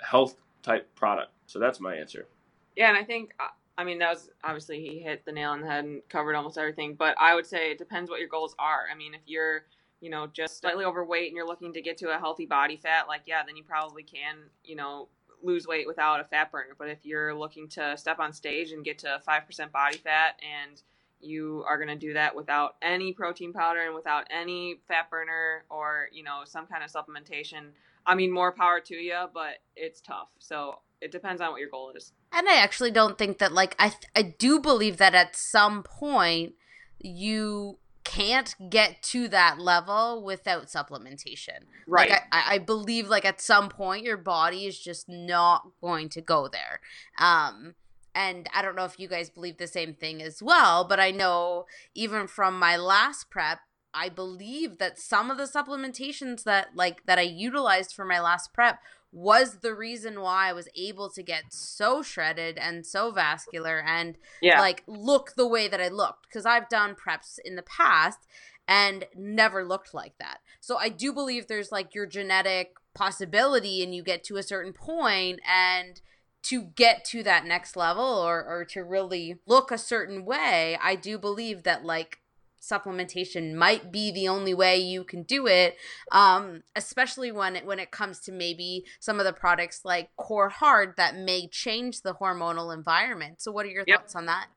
health type product. So that's my answer. Yeah. And I think uh, I mean, that was obviously he hit the nail on the head and covered almost everything. But I would say it depends what your goals are. I mean, if you're, you know, just slightly overweight and you're looking to get to a healthy body fat, like, yeah, then you probably can, you know, lose weight without a fat burner. But if you're looking to step on stage and get to 5% body fat and you are going to do that without any protein powder and without any fat burner or, you know, some kind of supplementation, I mean, more power to you, but it's tough. So it depends on what your goal is. And I actually don't think that like I I do believe that at some point you can't get to that level without supplementation. Right. Like I, I believe like at some point your body is just not going to go there. Um and I don't know if you guys believe the same thing as well, but I know even from my last prep, I believe that some of the supplementations that like that I utilized for my last prep was the reason why I was able to get so shredded and so vascular and yeah. like look the way that I looked because I've done preps in the past and never looked like that. So I do believe there's like your genetic possibility and you get to a certain point and to get to that next level or or to really look a certain way, I do believe that like supplementation might be the only way you can do it um, especially when it when it comes to maybe some of the products like core hard that may change the hormonal environment. So what are your yep. thoughts on that?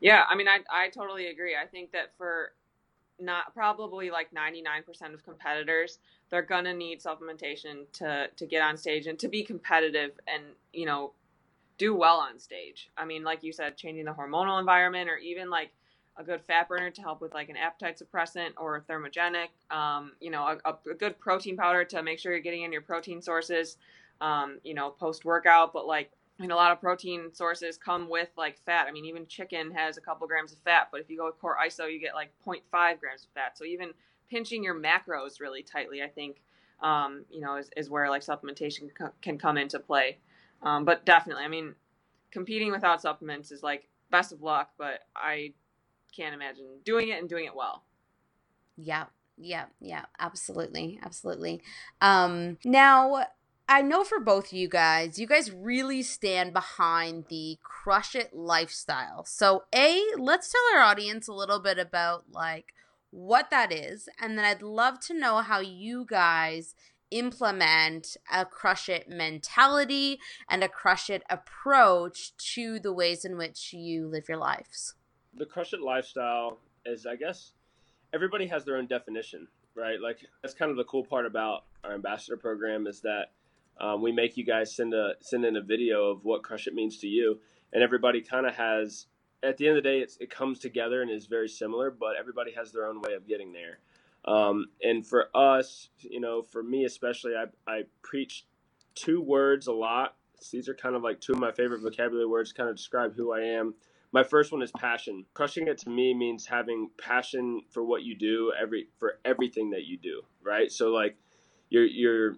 Yeah i mean I, I totally agree. I think that for not probably like 99% of competitors they're gonna need supplementation to to get on stage and to be competitive and you know do well on stage. I mean like you said changing the hormonal environment or even like a good fat burner to help with like an appetite suppressant or a thermogenic. Um, you know, a, a, good protein powder to make sure you're getting in your protein sources. Um, you know, post workout, but like and a lot of protein sources come with like fat. I mean, even chicken has a couple grams of fat, but if you go with core iso, you get like 0.5 grams of fat. So even pinching your macros really tightly, I think, um, you know, is, is where like supplementation can come into play. Um, but definitely, I mean, competing without supplements is like best of luck, but I can't imagine doing it and doing it well. Yeah. Yeah, yeah, absolutely. Absolutely. Um now I know for both of you guys, you guys really stand behind the crush it lifestyle. So, A, let's tell our audience a little bit about like what that is, and then I'd love to know how you guys implement a crush it mentality and a crush it approach to the ways in which you live your lives? The crush it lifestyle is, I guess, everybody has their own definition, right? Like that's kind of the cool part about our ambassador program is that um, we make you guys send a send in a video of what crush it means to you, and everybody kind of has. At the end of the day, it comes together and is very similar, but everybody has their own way of getting there. Um, and for us, you know, for me especially, I, I preach two words a lot. These are kind of like two of my favorite vocabulary words, kind of describe who I am. My first one is passion. Crushing it to me means having passion for what you do, every for everything that you do, right? So like, you're you're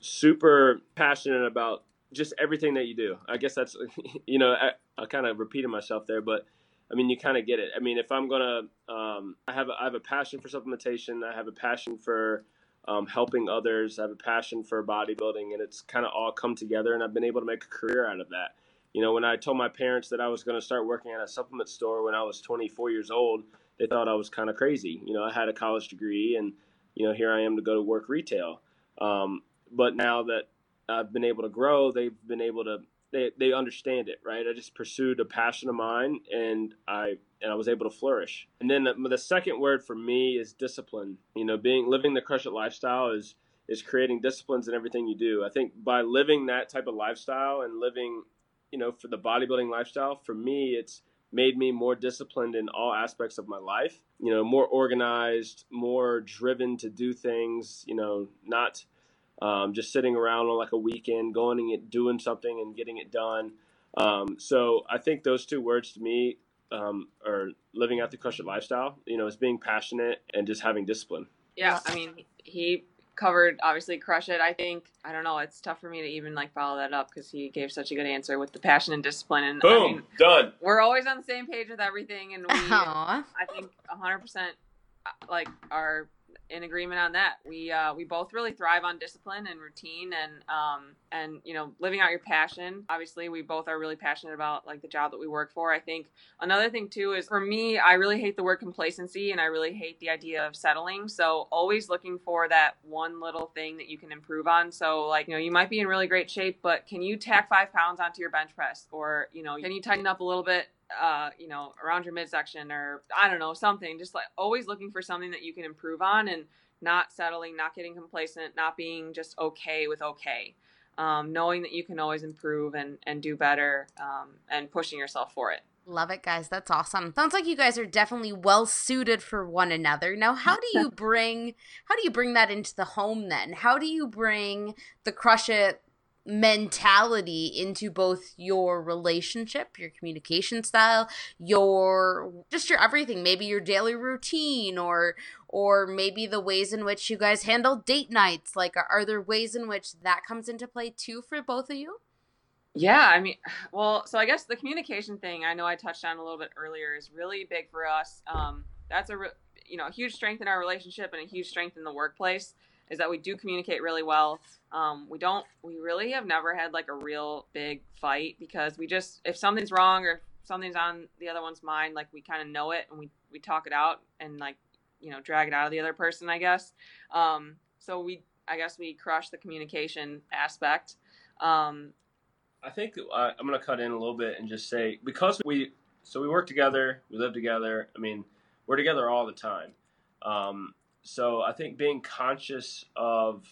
super passionate about just everything that you do. I guess that's you know I, I kind of repeated myself there, but I mean, you kind of get it. I mean, if I'm gonna, um, I have a, I have a passion for supplementation. I have a passion for um, helping others. I have a passion for bodybuilding, and it's kind of all come together. And I've been able to make a career out of that. You know, when I told my parents that I was going to start working at a supplement store when I was 24 years old, they thought I was kind of crazy. You know, I had a college degree, and you know, here I am to go to work retail. Um, but now that I've been able to grow, they've been able to they they understand it, right? I just pursued a passion of mine, and I and I was able to flourish. And then the, the second word for me is discipline. You know, being living the crush it lifestyle is is creating disciplines in everything you do. I think by living that type of lifestyle and living, you know, for the bodybuilding lifestyle, for me, it's made me more disciplined in all aspects of my life. You know, more organized, more driven to do things. You know, not um, just sitting around on like a weekend, going and doing something and getting it done. Um, so I think those two words to me um, are living out the crush lifestyle. You know, is being passionate and just having discipline. Yeah, I mean, he covered obviously crush it. I think I don't know. It's tough for me to even like follow that up because he gave such a good answer with the passion and discipline. And boom, I mean, done. We're always on the same page with everything, and we, Aww. I think, hundred percent, uh, like our in agreement on that. We uh, we both really thrive on discipline and routine and um, and you know living out your passion. Obviously, we both are really passionate about like the job that we work for. I think another thing too is for me, I really hate the word complacency and I really hate the idea of settling. So always looking for that one little thing that you can improve on. So like you know you might be in really great shape, but can you tack five pounds onto your bench press, or you know can you tighten up a little bit uh, you know, around your midsection or I don't know, something. Just like always looking for something that you can improve on and not settling, not getting complacent, not being just okay with okay. Um, knowing that you can always improve and, and do better um, and pushing yourself for it. Love it, guys. That's awesome. Sounds like you guys are definitely well suited for one another. Now, how do you bring how do you bring that into the home then? How do you bring the crush it mentality into both your relationship, your communication style, your just your everything, maybe your daily routine or or maybe the ways in which you guys handle date nights. Like are, are there ways in which that comes into play too for both of you? Yeah, I mean, well, so I guess the communication thing I know I touched on a little bit earlier is really big for us. Um, that's a re- you know a huge strength in our relationship and a huge strength in the workplace is that we do communicate really well. Um, we don't, we really have never had like a real big fight because we just, if something's wrong or something's on the other one's mind, like we kind of know it and we, we talk it out and like, you know, drag it out of the other person, I guess. Um, so we, I guess we crush the communication aspect. Um, I think uh, I'm going to cut in a little bit and just say because we, so we work together, we live together. I mean, we're together all the time. Um, so I think being conscious of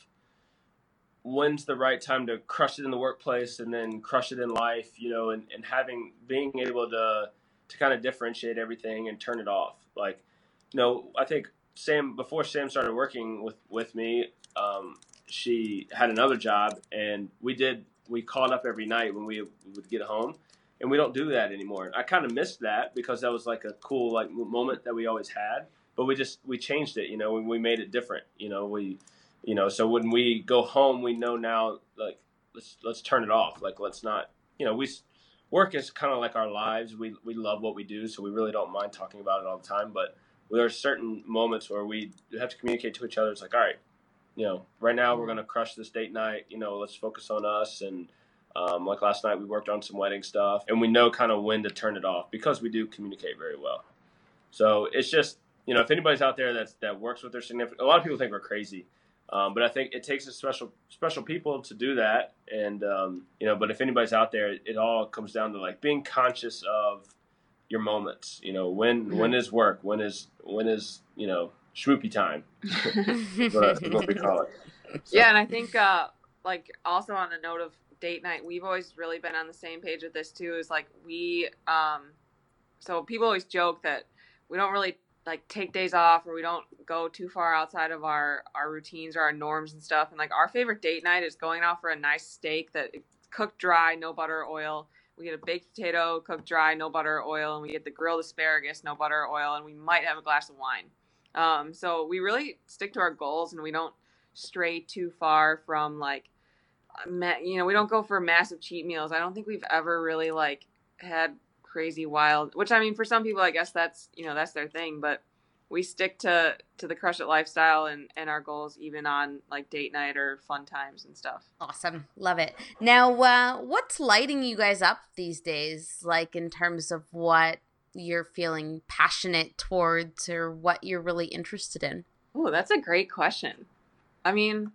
when's the right time to crush it in the workplace and then crush it in life, you know, and, and having being able to to kind of differentiate everything and turn it off. Like, you know, I think Sam before Sam started working with with me, um, she had another job, and we did we caught up every night when we would get home, and we don't do that anymore. I kind of missed that because that was like a cool like moment that we always had but we just we changed it. You know, we, we made it different. You know, we you know so when we go home, we know now like let's let's turn it off. Like let's not you know we work is kind of like our lives. We we love what we do, so we really don't mind talking about it all the time. But there are certain moments where we have to communicate to each other. It's like, all right, you know, right now we're gonna crush this date night. You know, let's focus on us. And um, like last night, we worked on some wedding stuff, and we know kind of when to turn it off because we do communicate very well. So it's just you know, if anybody's out there that's that works with their significant, a lot of people think we're crazy. Um, but I think it takes a special special people to do that, and um, you know. But if anybody's out there, it all comes down to like being conscious of your moments. You know, when mm-hmm. when is work? When is when is you know schmoopy time? what, what we call it. So. Yeah, and I think uh, like also on the note of date night, we've always really been on the same page with this too. Is like we, um, so people always joke that we don't really like take days off or we don't go too far outside of our our routines or our norms and stuff. And like our favorite date night is going out for a nice steak that cooked dry no butter oil. We get a baked potato cooked dry no butter oil and we get the grilled asparagus no butter oil and we might have a glass of wine. Um, so we really stick to our goals and we don't stray too far from like you know we don't go for massive cheat meals. I don't think we've ever really like had crazy wild which i mean for some people i guess that's you know that's their thing but we stick to to the crush it lifestyle and and our goals even on like date night or fun times and stuff. Awesome. Love it. Now uh what's lighting you guys up these days like in terms of what you're feeling passionate towards or what you're really interested in? Oh that's a great question. I mean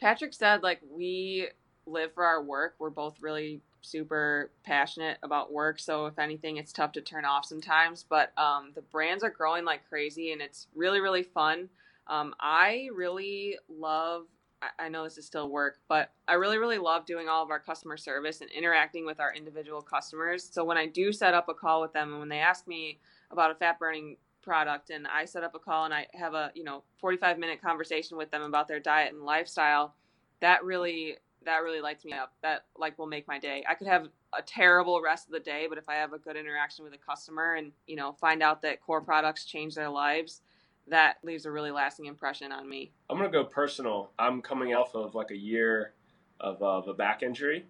patrick said like we live for our work. We're both really super passionate about work. So if anything, it's tough to turn off sometimes. But um, the brands are growing like crazy, and it's really really fun. Um, I really love. I, I know this is still work, but I really really love doing all of our customer service and interacting with our individual customers. So when I do set up a call with them, and when they ask me about a fat burning product and I set up a call and I have a, you know, 45 minute conversation with them about their diet and lifestyle, that really that really lights me up. That like will make my day. I could have a terrible rest of the day, but if I have a good interaction with a customer and you know find out that core products change their lives, that leaves a really lasting impression on me. I'm gonna go personal. I'm coming off of like a year of, of a back injury,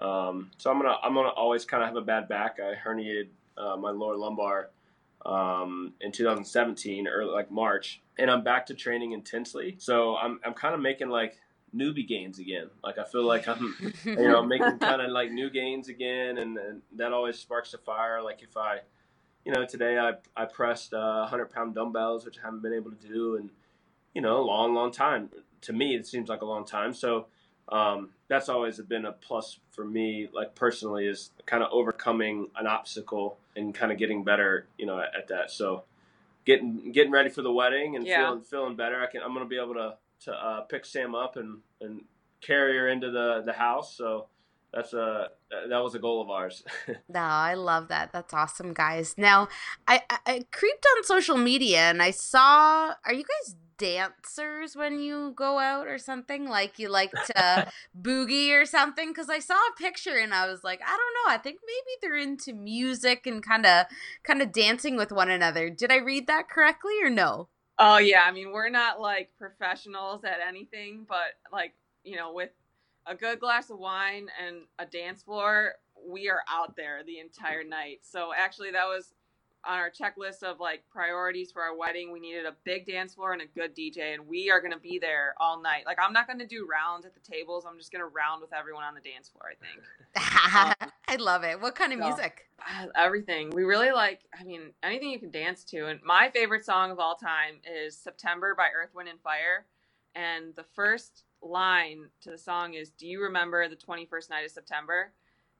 um, so I'm gonna I'm gonna always kind of have a bad back. I herniated uh, my lower lumbar um, in 2017, or like March, and I'm back to training intensely. So I'm I'm kind of making like newbie gains again. Like I feel like I'm, you know, making kind of like new gains again, and, and, that always sparks a fire. Like if I, you know, today I I pressed uh, 100 pound dumbbells, which I haven't been able to do in, you know, a long, long time. To me, it seems like a long time. So um, that's always been a plus for me, like personally, is kind of overcoming an obstacle and kind of getting better, you know, at, at that. So getting getting ready for the wedding and yeah. feeling feeling better. I can I'm gonna be able to to uh, pick Sam up and, and carry her into the, the house. So that's a that was a goal of ours. no, I love that. That's awesome, guys. Now, I, I, I creeped on social media and I saw. Are you guys dancers when you go out or something? Like you like to boogie or something? Because I saw a picture and I was like, I don't know. I think maybe they're into music and kind of kind of dancing with one another. Did I read that correctly or no? Oh yeah, I mean we're not like professionals at anything, but like you know with a good glass of wine and a dance floor, we are out there the entire night. So actually, that was on our checklist of like priorities for our wedding. We needed a big dance floor and a good DJ, and we are going to be there all night. Like, I'm not going to do rounds at the tables. I'm just going to round with everyone on the dance floor, I think. um, I love it. What kind of so, music? Uh, everything. We really like, I mean, anything you can dance to. And my favorite song of all time is September by Earth, Wind, and Fire. And the first line to the song is Do you remember the 21st night of September?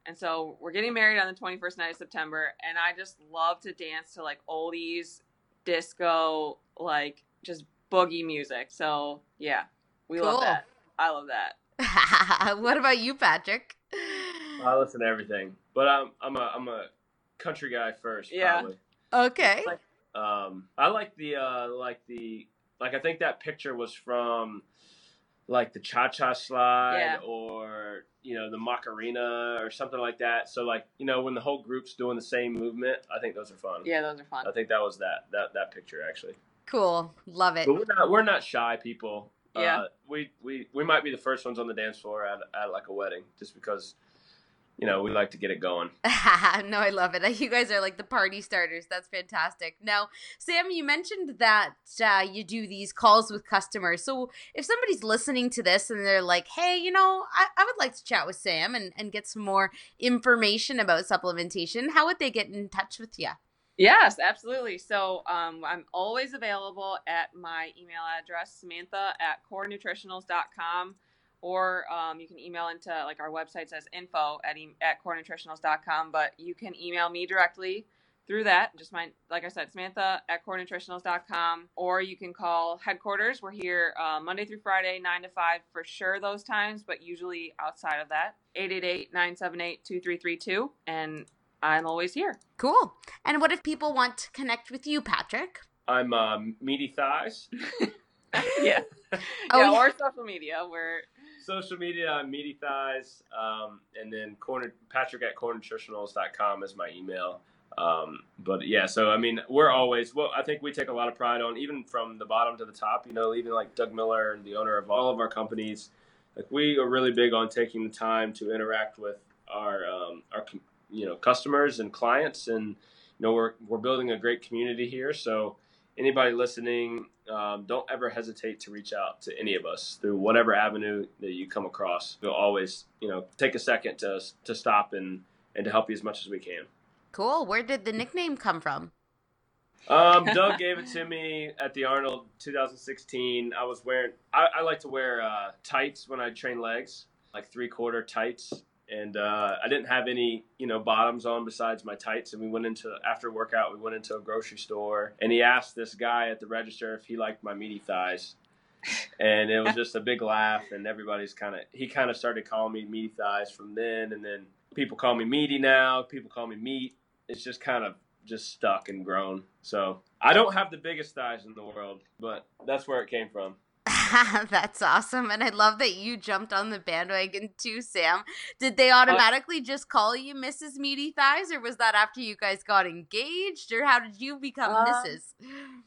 And so we're getting married on the 21st night of September, and I just love to dance to like oldies, disco, like just boogie music. So yeah, we cool. love that. I love that. what about you, Patrick? I listen to everything, but I'm I'm a I'm a country guy first. Yeah. Probably. Okay. Like, um, I like the uh, like the like I think that picture was from like the cha cha slide yeah. or you know the Macarena or something like that. So like you know when the whole group's doing the same movement, I think those are fun. Yeah, those are fun. I think that was that that that picture actually. Cool, love it. But we're not we're not shy people. Yeah, uh, we we we might be the first ones on the dance floor at at like a wedding, just because you know, we like to get it going. no, I love it. You guys are like the party starters. That's fantastic. Now, Sam, you mentioned that uh, you do these calls with customers. So if somebody's listening to this and they're like, hey, you know, I, I would like to chat with Sam and, and get some more information about supplementation, how would they get in touch with you? Yes, absolutely. So um, I'm always available at my email address, Samantha at corenutritionals.com, or um, you can email into like our website says info at, e- at corenutritionals.com, but you can email me directly through that. Just my, like I said, Samantha at corenutritionals.com, or you can call headquarters. We're here uh, Monday through Friday, 9 to 5 for sure those times, but usually outside of that, 888 978 2332. And I'm always here. Cool. And what if people want to connect with you, Patrick? I'm uh, Meaty Thighs. yeah. Oh, yeah, yeah. or social media. We're Social media, I'm Meaty Thighs. Um, and then corner, Patrick at corenutritionals.com is my email. Um, but yeah, so I mean, we're always, well, I think we take a lot of pride on, even from the bottom to the top, you know, even like Doug Miller, and the owner of all of our companies, like we are really big on taking the time to interact with our, um, our, you know, customers and clients. And, you know, we're, we're building a great community here. So anybody listening, um, don't ever hesitate to reach out to any of us through whatever avenue that you come across. We'll always, you know, take a second to, to stop and, and to help you as much as we can. Cool. Where did the nickname come from? Um, Doug gave it to me at the Arnold 2016. I was wearing, I, I like to wear uh, tights when I train legs, like three quarter tights. And uh, I didn't have any, you know, bottoms on besides my tights. And we went into, after workout, we went into a grocery store. And he asked this guy at the register if he liked my meaty thighs. And it was just a big laugh. And everybody's kind of, he kind of started calling me meaty thighs from then. And then people call me meaty now. People call me meat. It's just kind of just stuck and grown. So I don't have the biggest thighs in the world, but that's where it came from. That's awesome. And I love that you jumped on the bandwagon too, Sam. Did they automatically just call you Mrs. Meaty Thighs, or was that after you guys got engaged, or how did you become Um, Mrs.?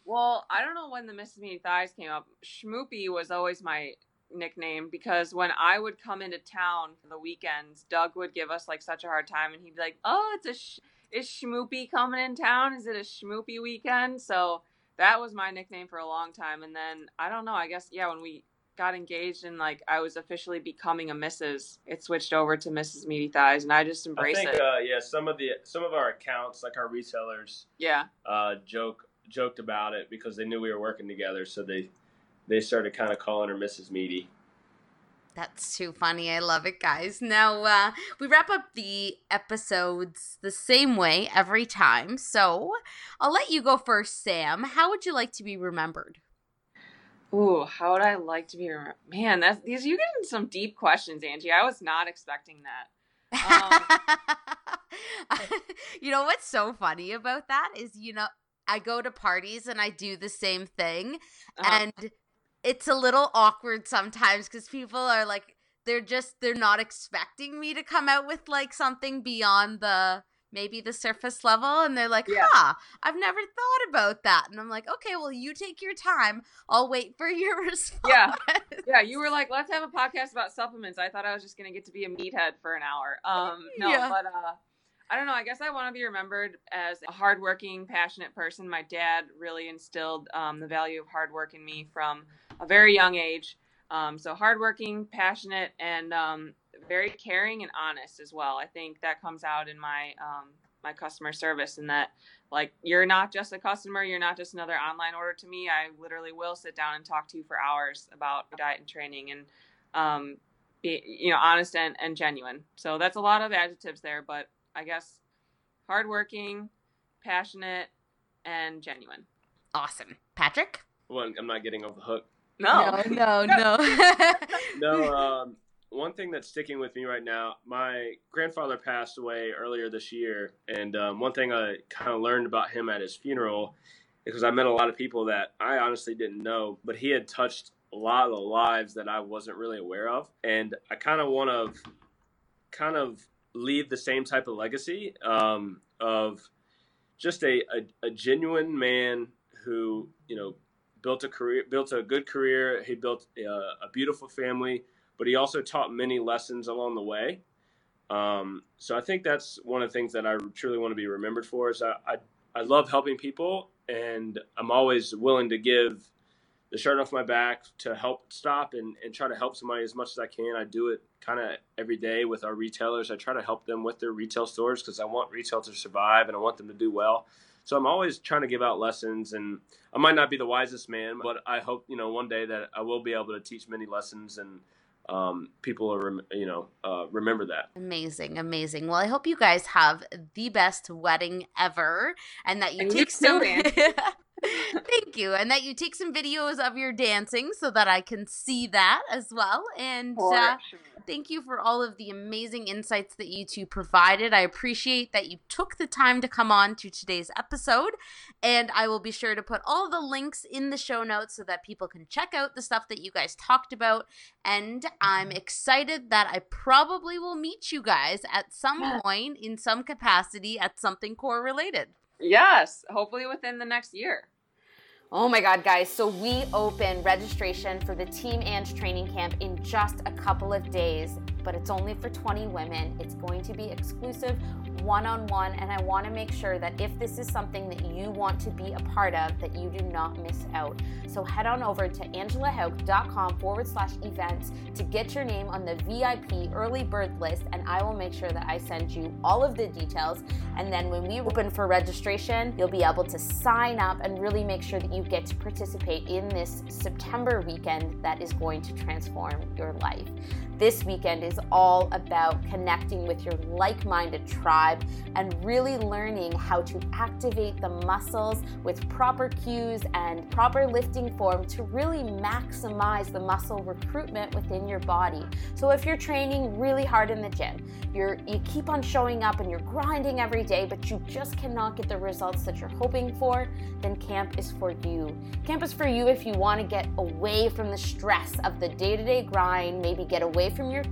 Well, I don't know when the Mrs. Meaty Thighs came up. Schmoopy was always my nickname because when I would come into town for the weekends, Doug would give us like such a hard time, and he'd be like, "Oh, it's a sh- is Schmoopy coming in town? Is it a Schmoopy weekend?" So that was my nickname for a long time, and then I don't know. I guess yeah, when we got engaged and like I was officially becoming a Mrs., it switched over to Mrs. Meaty Thighs, and I just embraced it. I think, it. uh, yeah, some of the some of our accounts, like our resellers, yeah. uh, joke joked about it because they knew we were working together, so they they started kind of calling her Mrs. Meaty. That's too funny. I love it, guys. Now, uh, we wrap up the episodes the same way every time. So I'll let you go first, Sam. How would you like to be remembered? Ooh, how would I like to be remembered? Man, that's these you getting some deep questions, Angie. I was not expecting that. you know what's so funny about that is, you know, I go to parties and I do the same thing, Uh-huh. and it's a little awkward sometimes because people are like, they're just they're not expecting me to come out with like something beyond the maybe the surface level and they're like Yeah. huh i've never thought about that and i'm like okay well you take your time i'll wait for your response Yeah. yeah, you were like, let's have a podcast about supplements. I thought I was just gonna get to be a meathead for an hour. Um, no, Yeah. but uh, I don't know. I guess I want to be remembered as a hardworking, passionate person. My dad really instilled um, the value of hard work in me from a very young age. Um, so hardworking, passionate, and um, very caring and honest as well. I think that comes out in my um, my customer service, and that like you're not just a customer, you're not just another online order to me. I literally will sit down and talk to you for hours about diet and training, and um, be you know honest and, and genuine. So that's a lot of adjectives there, but I guess hardworking, passionate, and genuine. awesome patrick Well, I'm not getting off the hook. no no no No, um, one thing that's sticking with me right now, my grandfather passed away earlier this year, and um, one thing I kind of learned about him at his funeral, is because I met a lot of people that I honestly didn't know, but he had touched a lot of lives that I wasn't really aware of, and I kind of want to kind of leave the same type of legacy um, of just a, a, a genuine man who you know built a career, built a good career. He built a, a beautiful family, but he also taught many lessons along the way. Um, so I think that's one of the things that I truly want to be remembered for. Is I, I I love helping people, and I'm always willing to give the shirt off my back to help stop and, and try to help somebody as much as I can. I do it kind of every day with our retailers. I try to help them with their retail stores because I want retail to survive and I want them to do well. So I'm always trying to give out lessons, and I might not be the wisest man, but I hope you know one day that I will be able to teach many lessons and um, people are you know uh, remember that amazing amazing well i hope you guys have the best wedding ever and that you and take you some too, Thank you. And that you take some videos of your dancing so that I can see that as well. And uh, thank you for all of the amazing insights that you two provided. I appreciate that you took the time to come on to today's episode. And I will be sure to put all the links in the show notes so that people can check out the stuff that you guys talked about. And I'm excited that I probably will meet you guys at some point in some capacity at something core related. Yes, hopefully within the next year. Oh my God, guys. So we open registration for the Team Ange training camp in just a couple of days, but it's only for 20 women. It's going to be exclusive, one on one, and I want to make sure that if this is something that you want to be a part of, that you do not miss out. So head on over to angelahauk.com forward slash events to get your name on the VIP early bird list, and I will make sure that I send you all of the details. And then when we open for registration, you'll be able to sign up and really make sure that you get to participate in this September weekend that is going to transform your life. This weekend is all about connecting with your like minded tribe and really learning how to activate the muscles with proper cues and proper lifting form to really maximize the muscle recruitment within your body. So if you're training really hard in the gym, you're you keep on showing up and you're grinding every day, but you just cannot get the results that you're hoping for, then camp is for you. Camp is for you if you want to get away from the stress of the day-to-day grind, maybe get away from your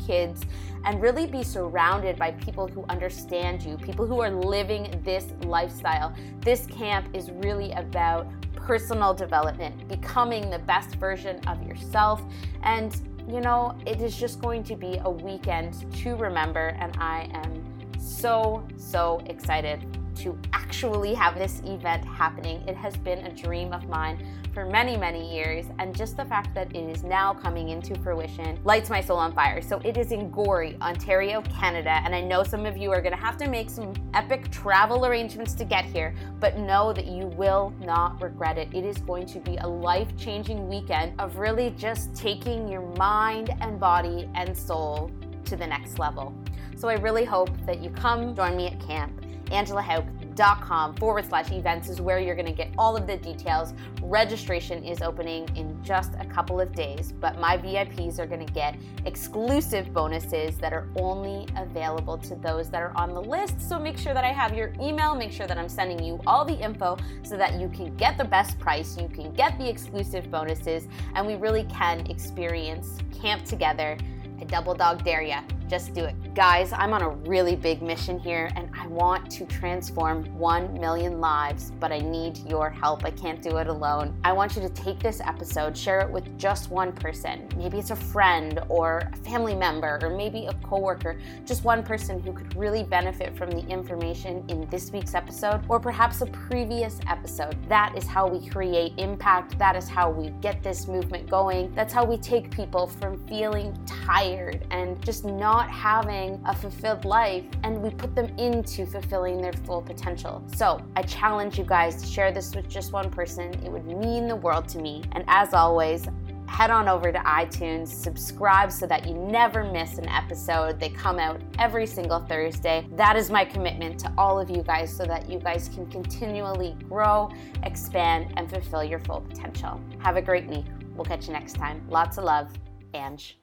and really be surrounded by people who understand you, people who are living this lifestyle. This camp is really about personal development, becoming the best version of yourself. And, you know, it is just going to be a weekend to remember. And I am so, so excited to actually have this event happening. It has been a dream of mine for many, many years, and just the fact that it is now coming into fruition lights my soul on fire. So it is in Gorey, Ontario, Canada, and I know some of you are gonna have to make some epic travel arrangements to get here, but know that you will not regret it. It is going to be a life changing weekend of really just taking your mind and body and soul to the next level. So I really hope that you come join me at camp angelahauk.com forward slash events is where you're going to get all of the details. Registration is opening in just a couple of days, but my VIPs are going to get exclusive bonuses that are only available to those that are on the list. So make sure that I have your email, make sure that I'm sending you all the info so that you can get the best price, you can get the exclusive bonuses, and we really can experience camp together. I double dog dare ya. Just do it. Guys, I'm on a really big mission here and I want to transform 1 million lives, but I need your help. I can't do it alone. I want you to take this episode, share it with just one person. Maybe it's a friend or a family member or maybe a coworker, just one person who could really benefit from the information in this week's episode or perhaps a previous episode. That is how we create impact. That is how we get this movement going. That's how we take people from feeling tired and just not not having a fulfilled life and we put them into fulfilling their full potential. So I challenge you guys to share this with just one person. It would mean the world to me. And as always, head on over to iTunes, subscribe so that you never miss an episode. They come out every single Thursday. That is my commitment to all of you guys so that you guys can continually grow, expand, and fulfill your full potential. Have a great week. We'll catch you next time. Lots of love, Ange.